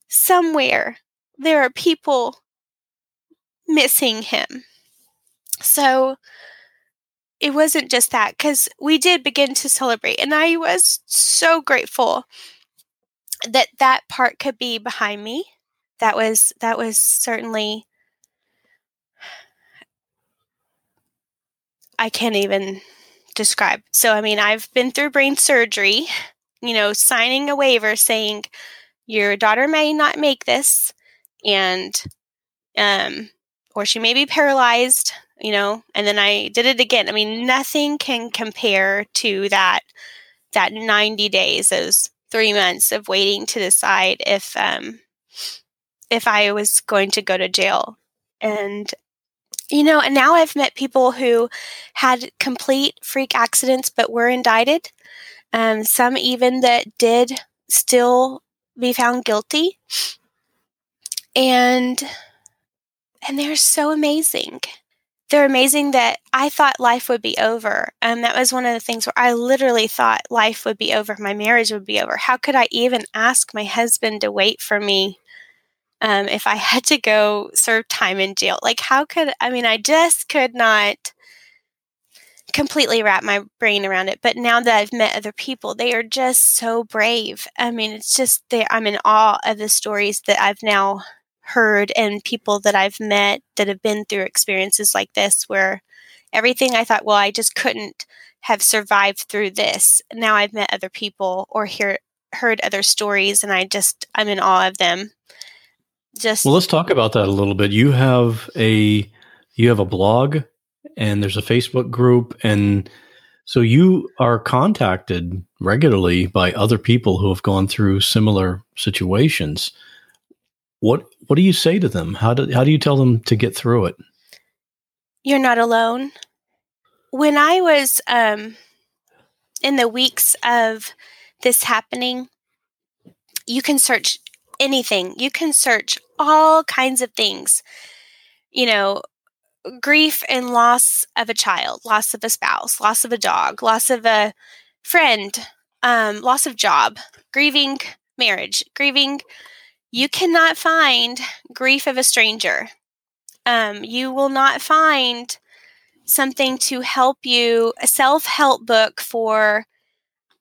[SPEAKER 4] somewhere there are people missing him? So, it wasn't just that because we did begin to celebrate, and I was so grateful that that part could be behind me. That was that was certainly I can't even describe. So I mean, I've been through brain surgery, you know, signing a waiver saying your daughter may not make this and um or she may be paralyzed, you know, and then I did it again. I mean, nothing can compare to that that 90 days, those three months of waiting to decide if um, if I was going to go to jail. And you know, and now I've met people who had complete freak accidents but were indicted. Um, some even that did still be found guilty. And and they're so amazing they're amazing that I thought life would be over. And um, that was one of the things where I literally thought life would be over, my marriage would be over. How could I even ask my husband to wait for me um, if I had to go serve time in jail? Like, how could I mean, I just could not completely wrap my brain around it. But now that I've met other people, they are just so brave. I mean, it's just they I'm in awe of the stories that I've now heard and people that I've met that have been through experiences like this where everything I thought, well, I just couldn't have survived through this. Now I've met other people or hear heard other stories and I just I'm in awe of them. Just
[SPEAKER 3] Well, let's talk about that a little bit. You have a you have a blog and there's a Facebook group and So you are contacted regularly by other people who have gone through similar situations. What what do you say to them? How do how do you tell them to get through it?
[SPEAKER 4] You're not alone. When I was um, in the weeks of this happening, you can search anything. You can search all kinds of things. You know, grief and loss of a child, loss of a spouse, loss of a dog, loss of a friend, um, loss of job, grieving marriage, grieving. You cannot find grief of a stranger. Um, you will not find something to help you, a self help book for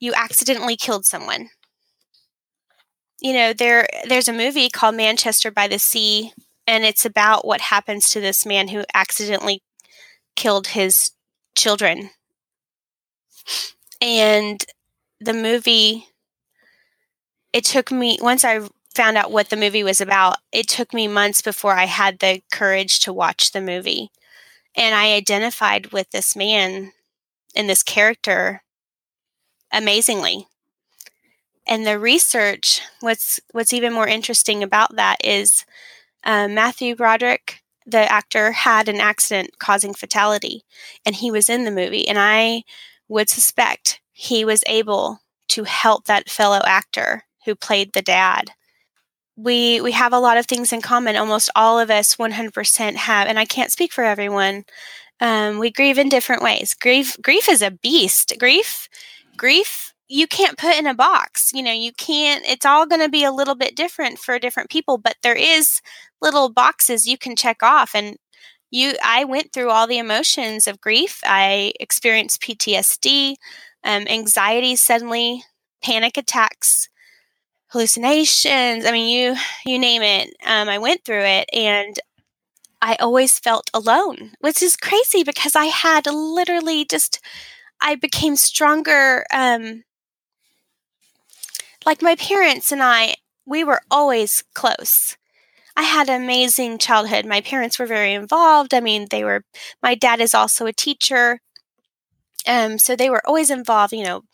[SPEAKER 4] you accidentally killed someone. You know, there there's a movie called Manchester by the Sea and it's about what happens to this man who accidentally killed his children. And the movie, it took me, once I found out what the movie was about, it took me months before I had the courage to watch the movie. And I identified with this man and this character amazingly. And the research, what's what's even more interesting about that is um, Matthew Broderick, the actor, had an accident causing fatality, and he was in the movie. And I would suspect he was able to help that fellow actor who played the dad. We we have a lot of things in common. Almost all of us, 100% have, and I can't speak for everyone. Um, we grieve in different ways. Grief grief is a beast. Grief grief you can't put in a box. You know, you can't, it's all going to be a little bit different for different people, but there is little boxes you can check off. And you, I went through all the emotions of grief. I experienced PTSD, um, anxiety suddenly, panic attacks, hallucinations. I mean, you, you name it. Um, I went through it and I always felt alone, which is crazy because I had literally just, I became stronger. Um, like my parents and I, we were always close. I had an amazing childhood. My parents were very involved. I mean, they were, my dad is also a teacher. Um, so they were always involved, you know,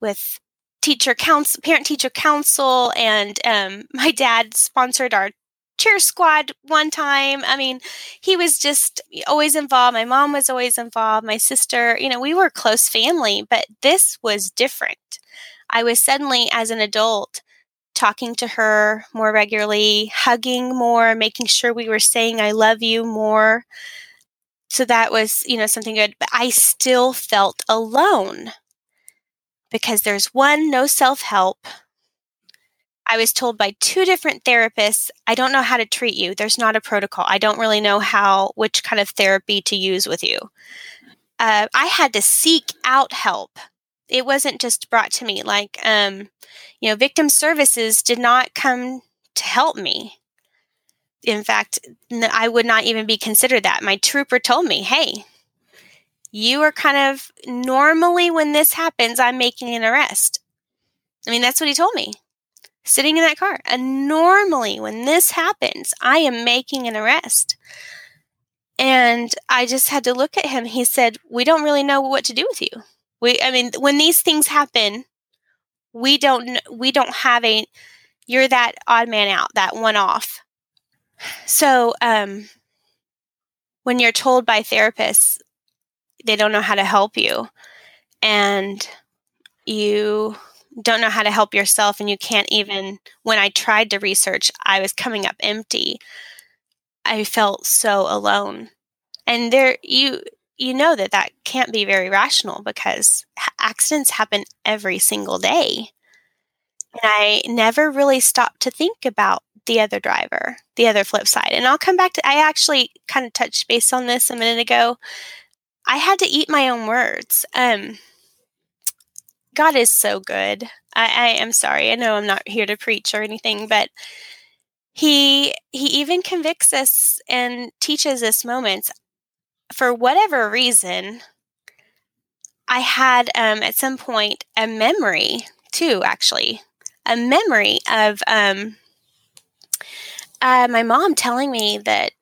[SPEAKER 4] with teacher council, parent teacher council. And um, my dad sponsored our cheer squad one time. I mean, he was just always involved. My mom was always involved. My sister, you know, we were close family, but this was different. I was suddenly, as an adult, talking to her more regularly, hugging more, making sure we were saying, I love you more. So that was, you know, something good. But I still felt alone because there's one, no self help. I was told by two different therapists, I don't know how to treat you. There's not a protocol. I don't really know how, which kind of therapy to use with you. Uh, I had to seek out help it wasn't just brought to me like um you know victim services did not come to help me in fact i would not even be considered that my trooper told me hey you are kind of normally when this happens i'm making an arrest. I mean that's what he told me. Sitting in that car. And normally when this happens i am making an arrest. And i just had to look at him. He said we don't really know what to do with you. We, I mean, when these things happen, we don't we don't have a you're that odd man out, that one off. So, um, when you're told by therapists they don't know how to help you, and you don't know how to help yourself, and you can't even. When I tried to research, I was coming up empty. I felt so alone, and there you you know that that can't be very rational because accidents happen every single day. And I never really stopped to think about the other driver, the other flip side. And I'll come back to, I actually kind of touched base on this a minute ago. I had to eat my own words. Um, God is so good. I, I am sorry. I know I'm not here to preach or anything, but he he even convicts us and teaches us moments for whatever reason, I had um, at some point a memory too, actually, a memory of um, uh, my mom telling me that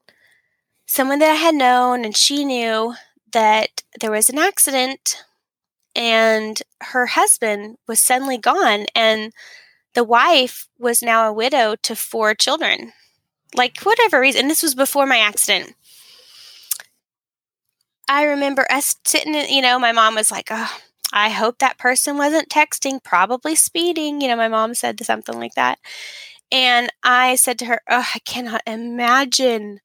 [SPEAKER 4] someone that I had known and she knew that there was an accident and her husband was suddenly gone and the wife was now a widow to four children. Like whatever reason and this was before my accident. I remember us sitting in, you know my mom was like oh i hope that person wasn't texting probably speeding you know my mom said something like that. And i said to her oh i cannot imagine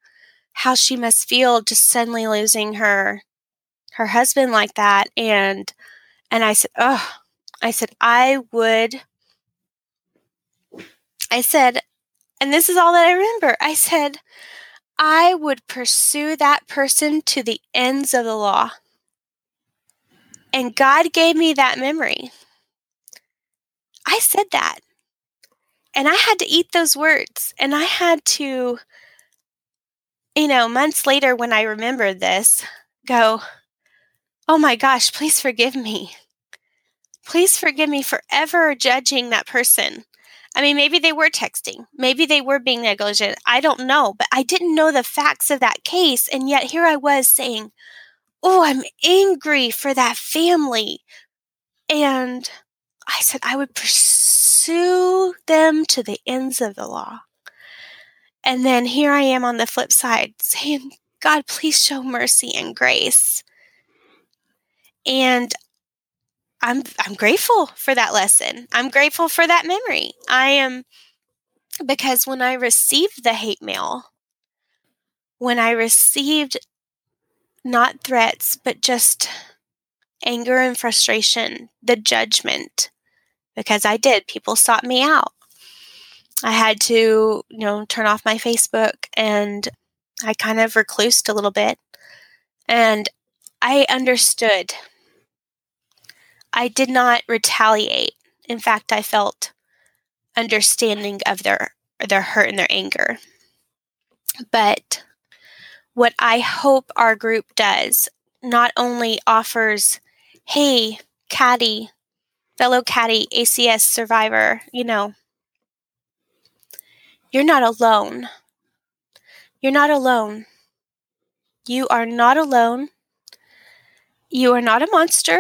[SPEAKER 4] how she must feel just suddenly losing her her husband like that and and I said, "Oh, I said I would I said, and this is all that I remember. I said, I would pursue that person to the ends of the law. And God gave me that memory. I said that. And I had to eat those words. And I had to, you know, months later when I remembered this, go, oh my gosh, please forgive me. Please forgive me for ever judging that person. I mean, maybe they were texting. Maybe they were being negligent. I don't know. But I didn't know the facts of that case. And yet here I was saying, Oh, I'm angry for that family. And I said, I would pursue them to the ends of the law. And then here I am on the flip side saying, God, please show mercy and grace. And I'm I'm grateful for that lesson. I'm grateful for that memory. I am because when I received the hate mail, when I received not threats but just anger and frustration, the judgment because I did people sought me out. I had to, you know, turn off my Facebook and I kind of reclused a little bit. And I understood I did not retaliate. In fact, I felt understanding of their their hurt and their anger. But what I hope our group does not only offers, hey, CADI, fellow CADI, ACS survivor, you know, you're not alone. You're not alone. You are not alone. You are not a monster.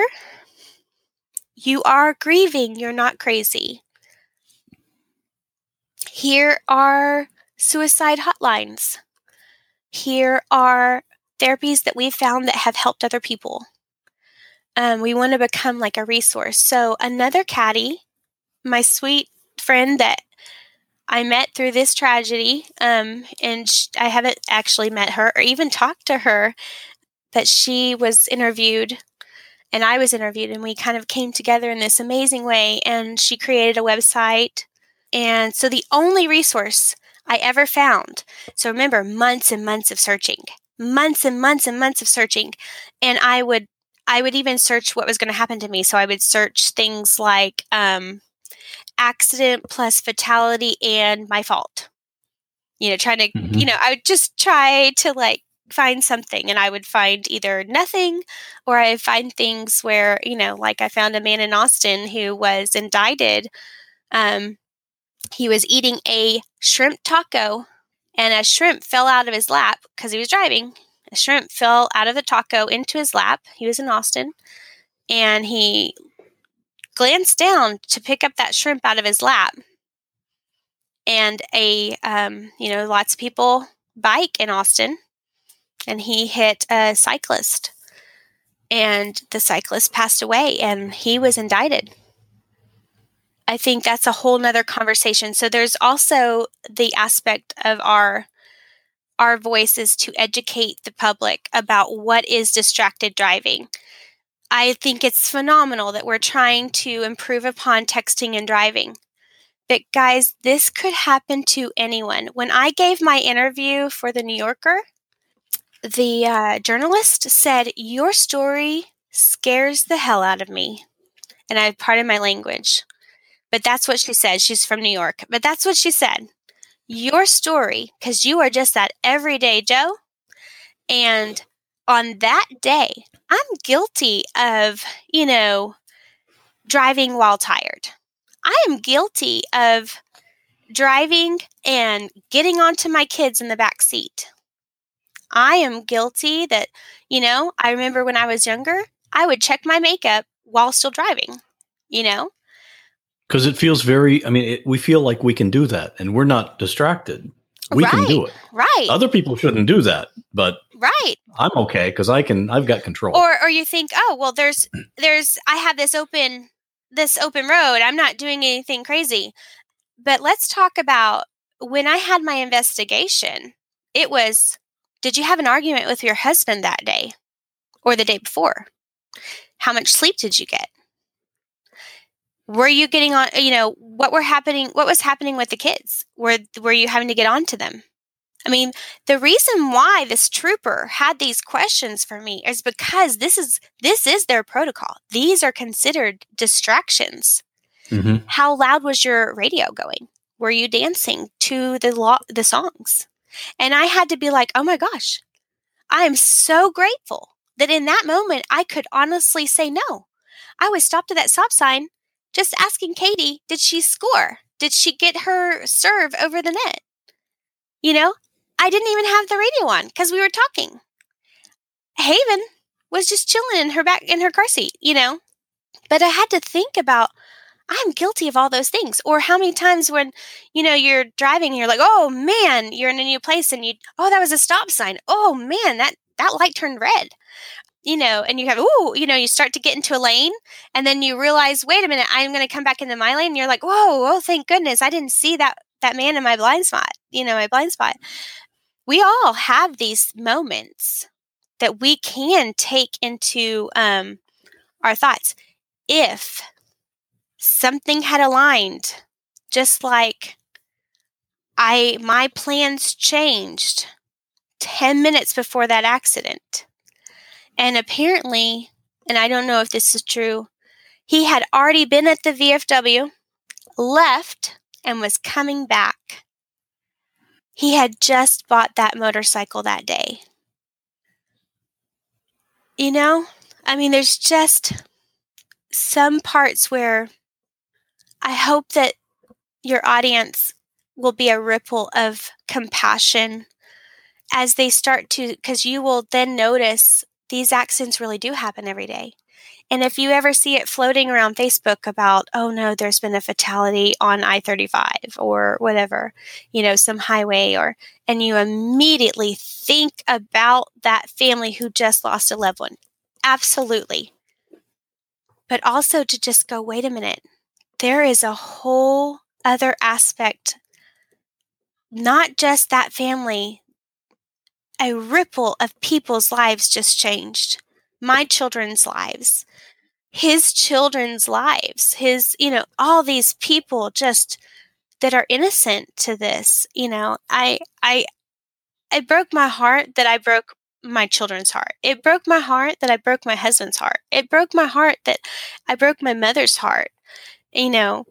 [SPEAKER 4] You are grieving, you're not crazy. Here are suicide hotlines. Here are therapies that we've found that have helped other people. Um, we want to become like a resource. So, another CADI, my sweet friend that I met through this tragedy, um, and sh- I haven't actually met her or even talked to her, but she was interviewed and I was interviewed, and we kind of came together in this amazing way. And she created a website. And so the only resource I ever found, so remember, months and months of searching, months and months and months of searching. And I would, I would even search what was going to happen to me. So I would search things like um, accident plus fatality and my fault. You know, trying to, mm-hmm. you know, I would just try to like find something and I would find either nothing or I find things where, you know, like I found a man in Austin who was indicted. Um, he was eating a shrimp taco and a shrimp fell out of his lap because he was driving. A shrimp fell out of the taco into his lap. He was in Austin and he glanced down to pick up that shrimp out of his lap. And a, um, you know, lots of people bike in Austin and he hit a cyclist. And the cyclist passed away and he was indicted. I think that's a whole nother conversation. So there's also the aspect of our our voices to educate the public about what is distracted driving. I think it's phenomenal that we're trying to improve upon texting and driving. But guys this could happen to anyone. When i gave my interview for the new yorker the uh, journalist said, Your story scares the hell out of me. And I pardon my language, but that's what she said. She's from New York, but that's what she said. Your story, because you are just that everyday Joe. And on that day, I'm guilty of, you know, driving while tired. I am guilty of driving and getting onto my kids in the back seat. I am guilty that, you know, I remember when I was younger, I would check my makeup while still driving, you know?
[SPEAKER 3] Because it feels very, I mean, it, we feel like we can do that and we're not distracted. We can do it.
[SPEAKER 4] Right.
[SPEAKER 3] Other people shouldn't do that, but
[SPEAKER 4] right.
[SPEAKER 3] I'm okay because I can, I've got control.
[SPEAKER 4] Or or you think, "Oh, well there's there's I have this open this open road. I'm not doing anything crazy." But let's talk about when I had my investigation. It was did you have an argument with your husband that day or the day before? How much sleep did you get? Were you getting on, you know, what were happening what was happening with the kids? Were were you having to get on to them? I mean, the reason why this trooper had these questions for me is because this is this is their protocol. These are considered distractions.
[SPEAKER 3] Mm-hmm.
[SPEAKER 4] How loud was your radio going? Were you dancing to the lo- the songs? And I had to be like, "Oh my gosh. I am so grateful that in that moment I could honestly say no. I was stopped at that stop sign just asking Katie, did she score? Did she get her serve over the net? You know, I didn't even have the radio on because we were talking. Haven was just chilling in her back in her car seat, you know. But I had to think about I'm guilty of all those things. Or how many times when, you know, you're driving you're like, oh man, you're in a new place and you oh, that was a stop sign. Oh man, that that light turned red. You know, and you have, oh, you know, you start to get into a lane and then you realize, wait a minute, I'm gonna come back into my lane. And you're like, whoa, oh thank goodness, I didn't see that that man in my blind spot, you know, my blind spot. We all have these moments that we can take into um, our thoughts. If something had aligned, just like I my plans changed 10 minutes before that accident. And apparently, and I don't know if this is true, he had already been at the VFW, left, and was coming back. He had just bought that motorcycle that day. You know, I mean, there's just some parts where I hope that your audience will be a ripple of compassion as they start to, because you will then notice these accidents really do happen every day. And if you ever see it floating around Facebook about, oh no, there's been a fatality on I 35 or whatever, you know, some highway, or, and you immediately think about that family who just lost a loved one. Absolutely. But also to just go, wait a minute, there is a whole other aspect, not just that family, a ripple of people's lives just changed my children's lives, his children's lives, his, you know, all these people just that are innocent to this, you know, I, I, it broke my heart that I broke my children's heart. It broke my heart that I broke my husband's heart. It broke my heart that I broke my mother's heart. You know,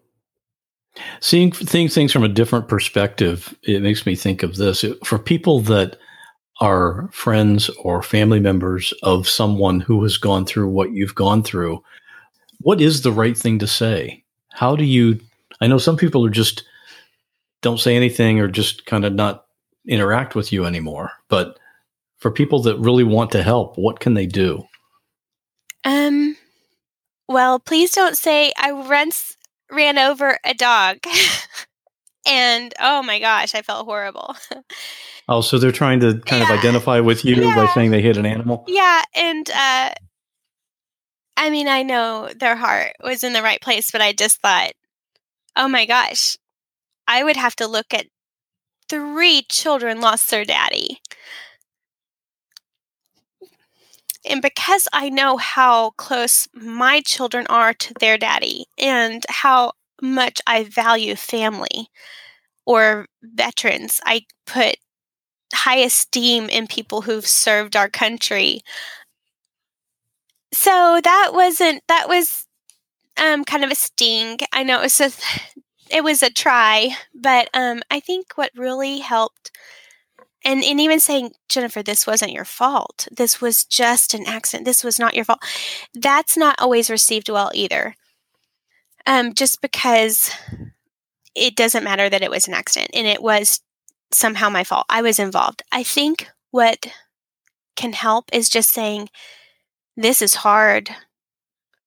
[SPEAKER 3] seeing things things from a different perspective, it makes me think of this. For people that are friends or family members of someone who has gone through what you've gone through, what is the right thing to say? How do you? I know some people are just don't say anything or just kind of not interact with you anymore. But for people that really want to help, what can they do?
[SPEAKER 4] Um, well, please don't say I once ran over a dog. and oh my gosh, I felt horrible.
[SPEAKER 3] Oh, so they're trying to kind
[SPEAKER 4] Yeah.
[SPEAKER 3] of identify with you by saying they hit an animal?
[SPEAKER 4] yeah, and uh I mean, I know their heart was in the right place, but I just thought, oh my gosh, I would have to look at three children lost their daddy. And because I know how close my children are to their daddy and how much I value family or veterans, I put high esteem in people who've served our country. So that wasn't that was um kind of a sting. I know it was a it was a try, but um I think what really helped and, and even saying, Jennifer, this wasn't your fault. This was just an accident. This was not your fault. That's not always received well either. Um, just because it doesn't matter that it was an accident and it was somehow my fault. I was involved. I think what can help is just saying, This is hard.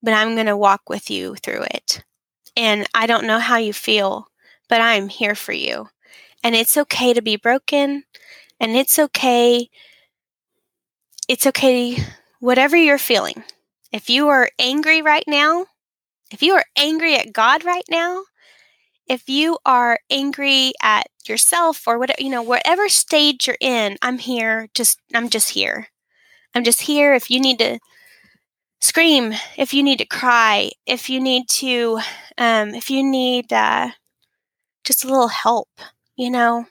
[SPEAKER 4] but I'm going to walk with you through it. And I don't know how you feel, but I'm here for you. And it's okay to be broken, and it's okay. It's okay, whatever you're feeling. If you are angry right now, if you are angry at God right now, if you are angry at yourself or whatever, you know, whatever stage you're in, I'm here. Just, I'm just here. I'm just here. If you need to scream, if you need to cry, if you need to, um, if you need uh, just a little help, you know,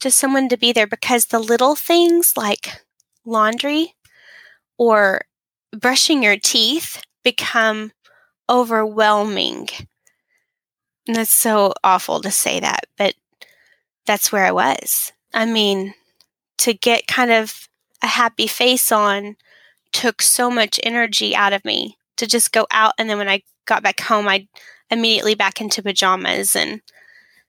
[SPEAKER 4] just someone to be there because the little things like laundry or brushing your teeth become overwhelming and that's so awful to say that, but that's where I was. I mean, to get kind of a happy face on took so much energy out of me to just go out. And then when I got back home, I immediately back into pajamas and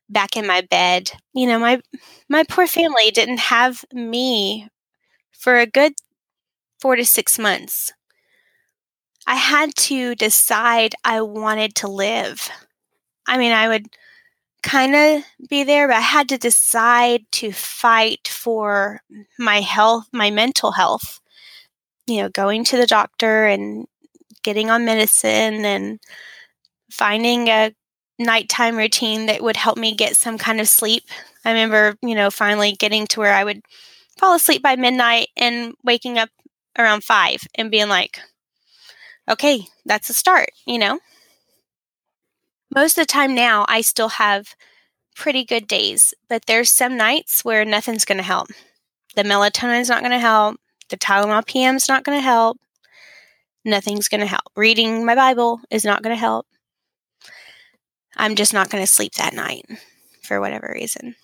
[SPEAKER 4] back in my bed. You know, my my poor family didn't have me for a good 4 to 6 months. I had to decide I wanted to live. I mean, I would kind of be there, but I had to decide to fight for my health, my mental health. You know, going to the doctor and getting on medicine and finding a nighttime routine that would help me get some kind of sleep. I remember, you know, finally getting to where I would fall asleep by midnight and waking up around five and being like, okay, that's a start, you know? most of the time now, I still have pretty good days, but there's some nights where nothing's going to help. The melatonin's not going to help. The Tylenol PM's not going to help. Nothing's going to help. Reading my Bible is not going to help. I'm just not going to sleep that night for whatever reason.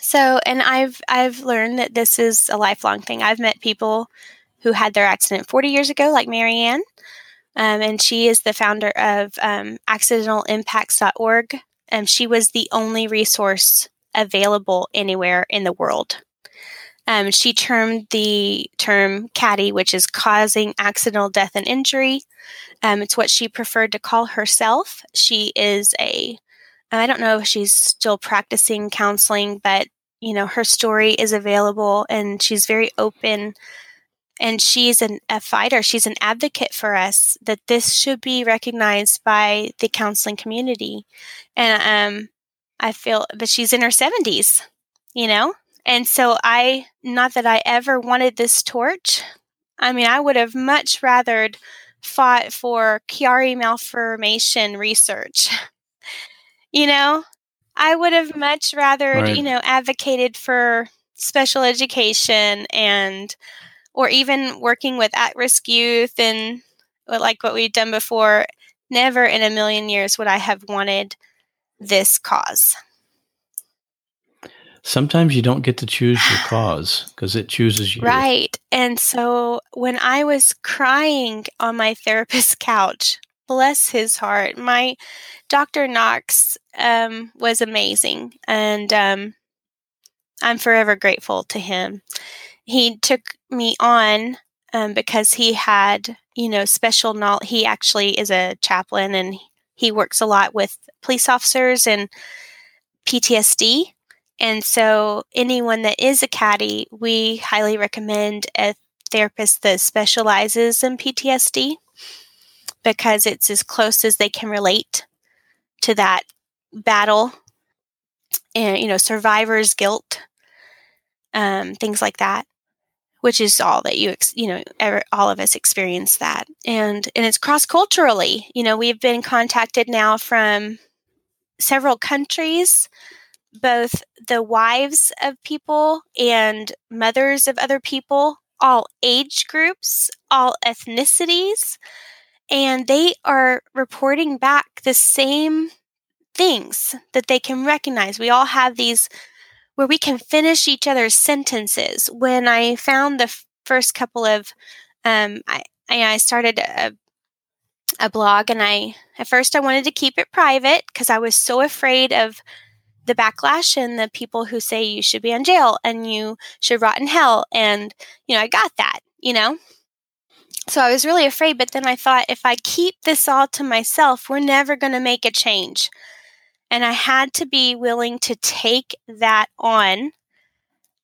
[SPEAKER 4] So, and I've I've learned that this is a lifelong thing. I've met people who had their accident 40 years ago, like Maryann, um, and she is the founder of um, accidentalimpacts.org. And she was the only resource available anywhere in the world. Um, she termed the term CADI, which is causing accidental death and injury. Um, it's what she preferred to call herself. She is a, I don't know if she's still practicing counseling, but you know, her story is available and she's very open and she's an, a fighter she's an advocate for us that this should be recognized by the counseling community and um i feel but she's in her 70s you know and so i not that i ever wanted this torch i mean i would have much rather fought for chiari malformation research you know i would have much rather right. you know advocated for special education and or even working with at risk youth and like what we've done before, never in a million years would I have wanted this cause.
[SPEAKER 3] Sometimes you don't get to choose your cause because it chooses you.
[SPEAKER 4] Right. And so when I was crying on my therapist's couch, bless his heart, my Dr. Knox um, was amazing. And um, I'm forever grateful to him he took me on um, because he had, you know, special knowledge. He actually is a chaplain and he works a lot with police officers and PTSD. And so, anyone that is a CADI, we highly recommend a therapist that specializes in PTSD because it's as close as they can relate to that battle and, you know, survivor's guilt, um, things like that which is all that you ex- you know ever, all of us experience that. And and it's cross culturally you know we've been contacted now from several countries both the wives of people and mothers of other people all age groups all ethnicities and they are reporting back the same things that they can recognize we all have these where we can finish each other's sentences. When I found the first couple of, um, I, I started a, a blog, and I at first I wanted to keep it private because I was so afraid of the backlash and the people who say you should be in jail and you should rot in hell. And you know, I got that. You know, so I was really afraid, but then I thought if I keep this all to myself, we're never going to make a change. And I had to be willing to take that on.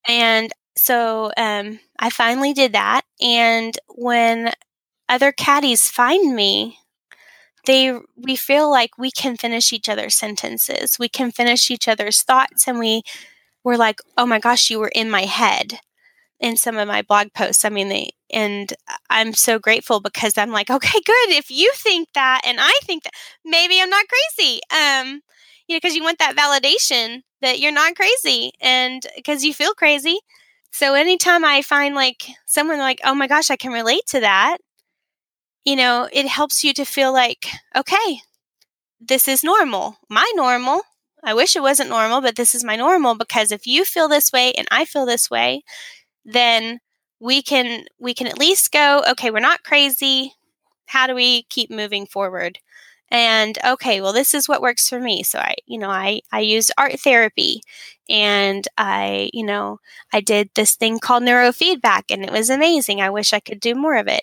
[SPEAKER 4] And so um, I finally did that. And when other CADIs find me, they we feel like we can finish each other's sentences. We can finish each other's thoughts and we were like, "Oh my gosh, you were in my head." In some of my blog posts. I mean, they and I'm so grateful because I'm like, "Okay, good. If you think that and I think that, maybe I'm not crazy." Um, you know, because you want that validation that you're not crazy and because you feel crazy. So anytime I find like someone like, "Oh my gosh, I can relate to that." You know, it helps you to feel like, okay, this is normal. My normal. I wish it wasn't normal, but this is my normal because if you feel this way and I feel this way, then we can we can at least go, okay, we're not crazy. How do we keep moving forward? And okay, well this is what works for me. So I, you know, I I use art therapy and I, you know, I did this thing called neurofeedback and it was amazing. I wish I could do more of it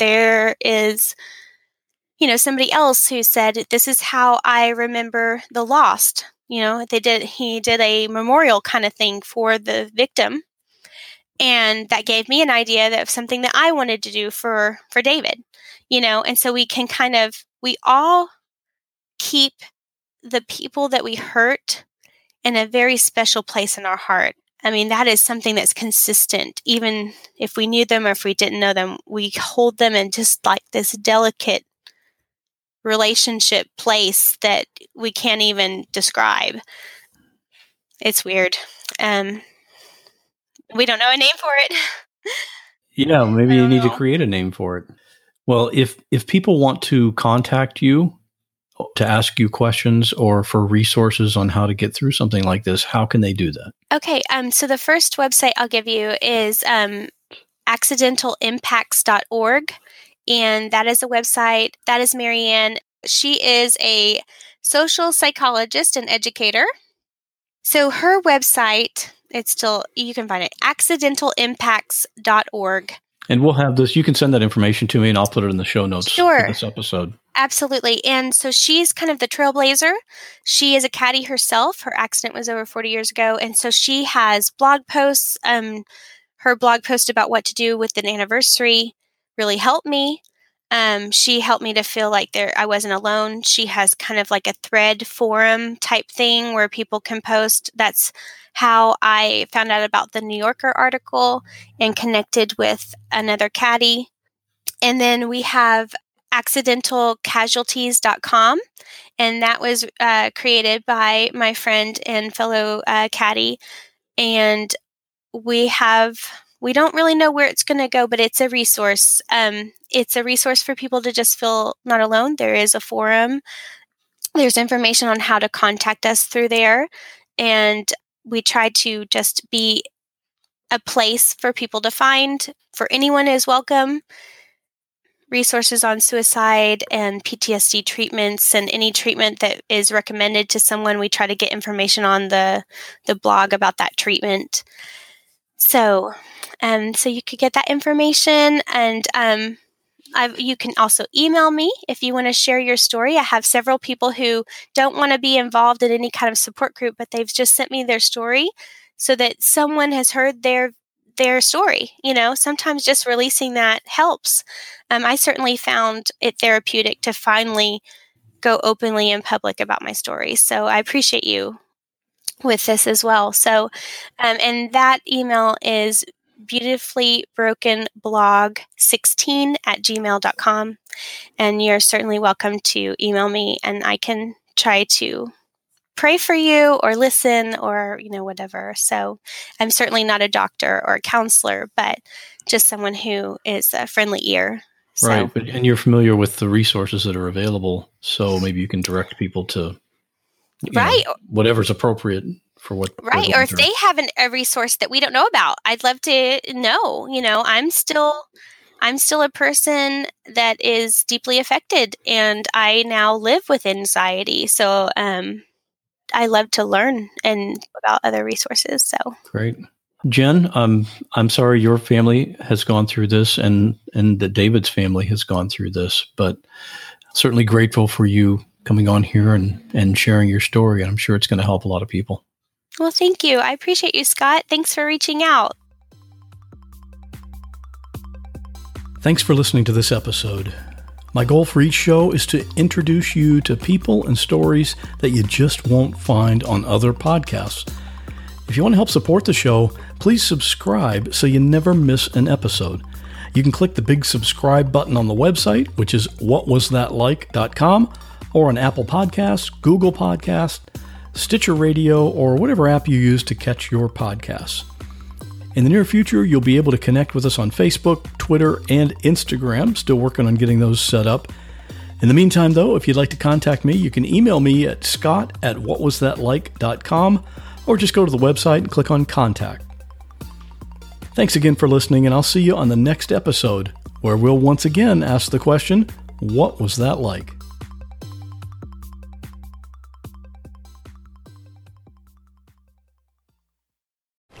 [SPEAKER 4] there is you know somebody else who said this is how i remember the lost you know they did he did a memorial kind of thing for the victim and that gave me an idea of something that i wanted to do for for david you know and so we can kind of we all keep the people that we hurt in a very special place in our heart I mean, that is something that's consistent. Even if we knew them or if we didn't know them, we hold them in just like this delicate relationship place that we can't even describe. It's weird. Um, we don't know a name for it.
[SPEAKER 3] yeah, maybe you need know. to create a name for it. Well, if if people want to contact you to ask you questions or for resources on how to get through something like this, how can they do that?
[SPEAKER 4] Okay, um, so the first website I'll give you is um, accidentalimpacts.org. And that is a website. That is Maryann. She is a social psychologist and educator. So her website, it's still, you can find it, accidentalimpacts.org.
[SPEAKER 3] And we'll have this. You can send that information to me, and I'll put it in the show notes
[SPEAKER 4] sure.
[SPEAKER 3] for this episode.
[SPEAKER 4] Absolutely. And so she's kind of the trailblazer. She is a CADI herself. Her accident was over 40 years ago. And so she has blog posts. Um, her blog post about what to do with an anniversary really helped me. Um, she helped me to feel like there I wasn't alone. She has kind of like a thread forum type thing where people can post. That's how I found out about the New Yorker article and connected with another caddy. And then we have accidentalcasualties.com. And that was uh, created by my friend and fellow uh, CADI. And we have, we don't really know where it's going to go, but it's a resource. Um, it's a resource for people to just feel not alone. There is a forum, there's information on how to contact us through there. And we try to just be a place for people to find, for anyone is welcome resources on suicide and PTSD treatments and any treatment that is recommended to someone. We try to get information on the the blog about that treatment. So, um, so you could get that information, and um, I've, you can also email me if you want to share your story. I have several people who don't want to be involved in any kind of support group, but they've just sent me their story so that someone has heard their their story. You know, sometimes just releasing that helps. Um, I certainly found it therapeutic to finally go openly in public about my story. So I appreciate you with this as well. So, um, and that email is beautifully broken blog 16 at gmail.com. And you're certainly welcome to email me and I can try to pray for you or listen or you know whatever so i'm certainly not a doctor or a counselor but just someone who is a friendly ear so.
[SPEAKER 3] right but, and you're familiar with the resources that are available so maybe you can direct people to
[SPEAKER 4] right
[SPEAKER 3] know, whatever's appropriate for what
[SPEAKER 4] right or if through. they have an, a resource that we don't know about i'd love to know you know i'm still i'm still a person that is deeply affected and i now live with anxiety so um I love to learn and about other resources. So
[SPEAKER 3] great. Jen, um, I'm sorry your family has gone through this and, and that David's family has gone through this, but certainly grateful for you coming on here and, and sharing your story. And I'm sure it's going to help a lot of people.
[SPEAKER 4] Well, thank you. I appreciate you, Scott. Thanks for reaching out.
[SPEAKER 3] Thanks for listening to this episode. My goal for each show is to introduce you to people and stories that you just won't find on other podcasts. If you want to help support the show, please subscribe so you never miss an episode. You can click the big subscribe button on the website, which is whatwasthatlike.com, or on Apple Podcasts, Google Podcasts, Stitcher Radio, or whatever app you use to catch your podcasts. In the near future, you'll be able to connect with us on Facebook, Twitter, and Instagram. Still working on getting those set up. In the meantime, though, if you'd like to contact me, you can email me at scott at whatwasthatlike.com or just go to the website and click on contact. Thanks again for listening, and I'll see you on the next episode where we'll once again ask the question what was that like?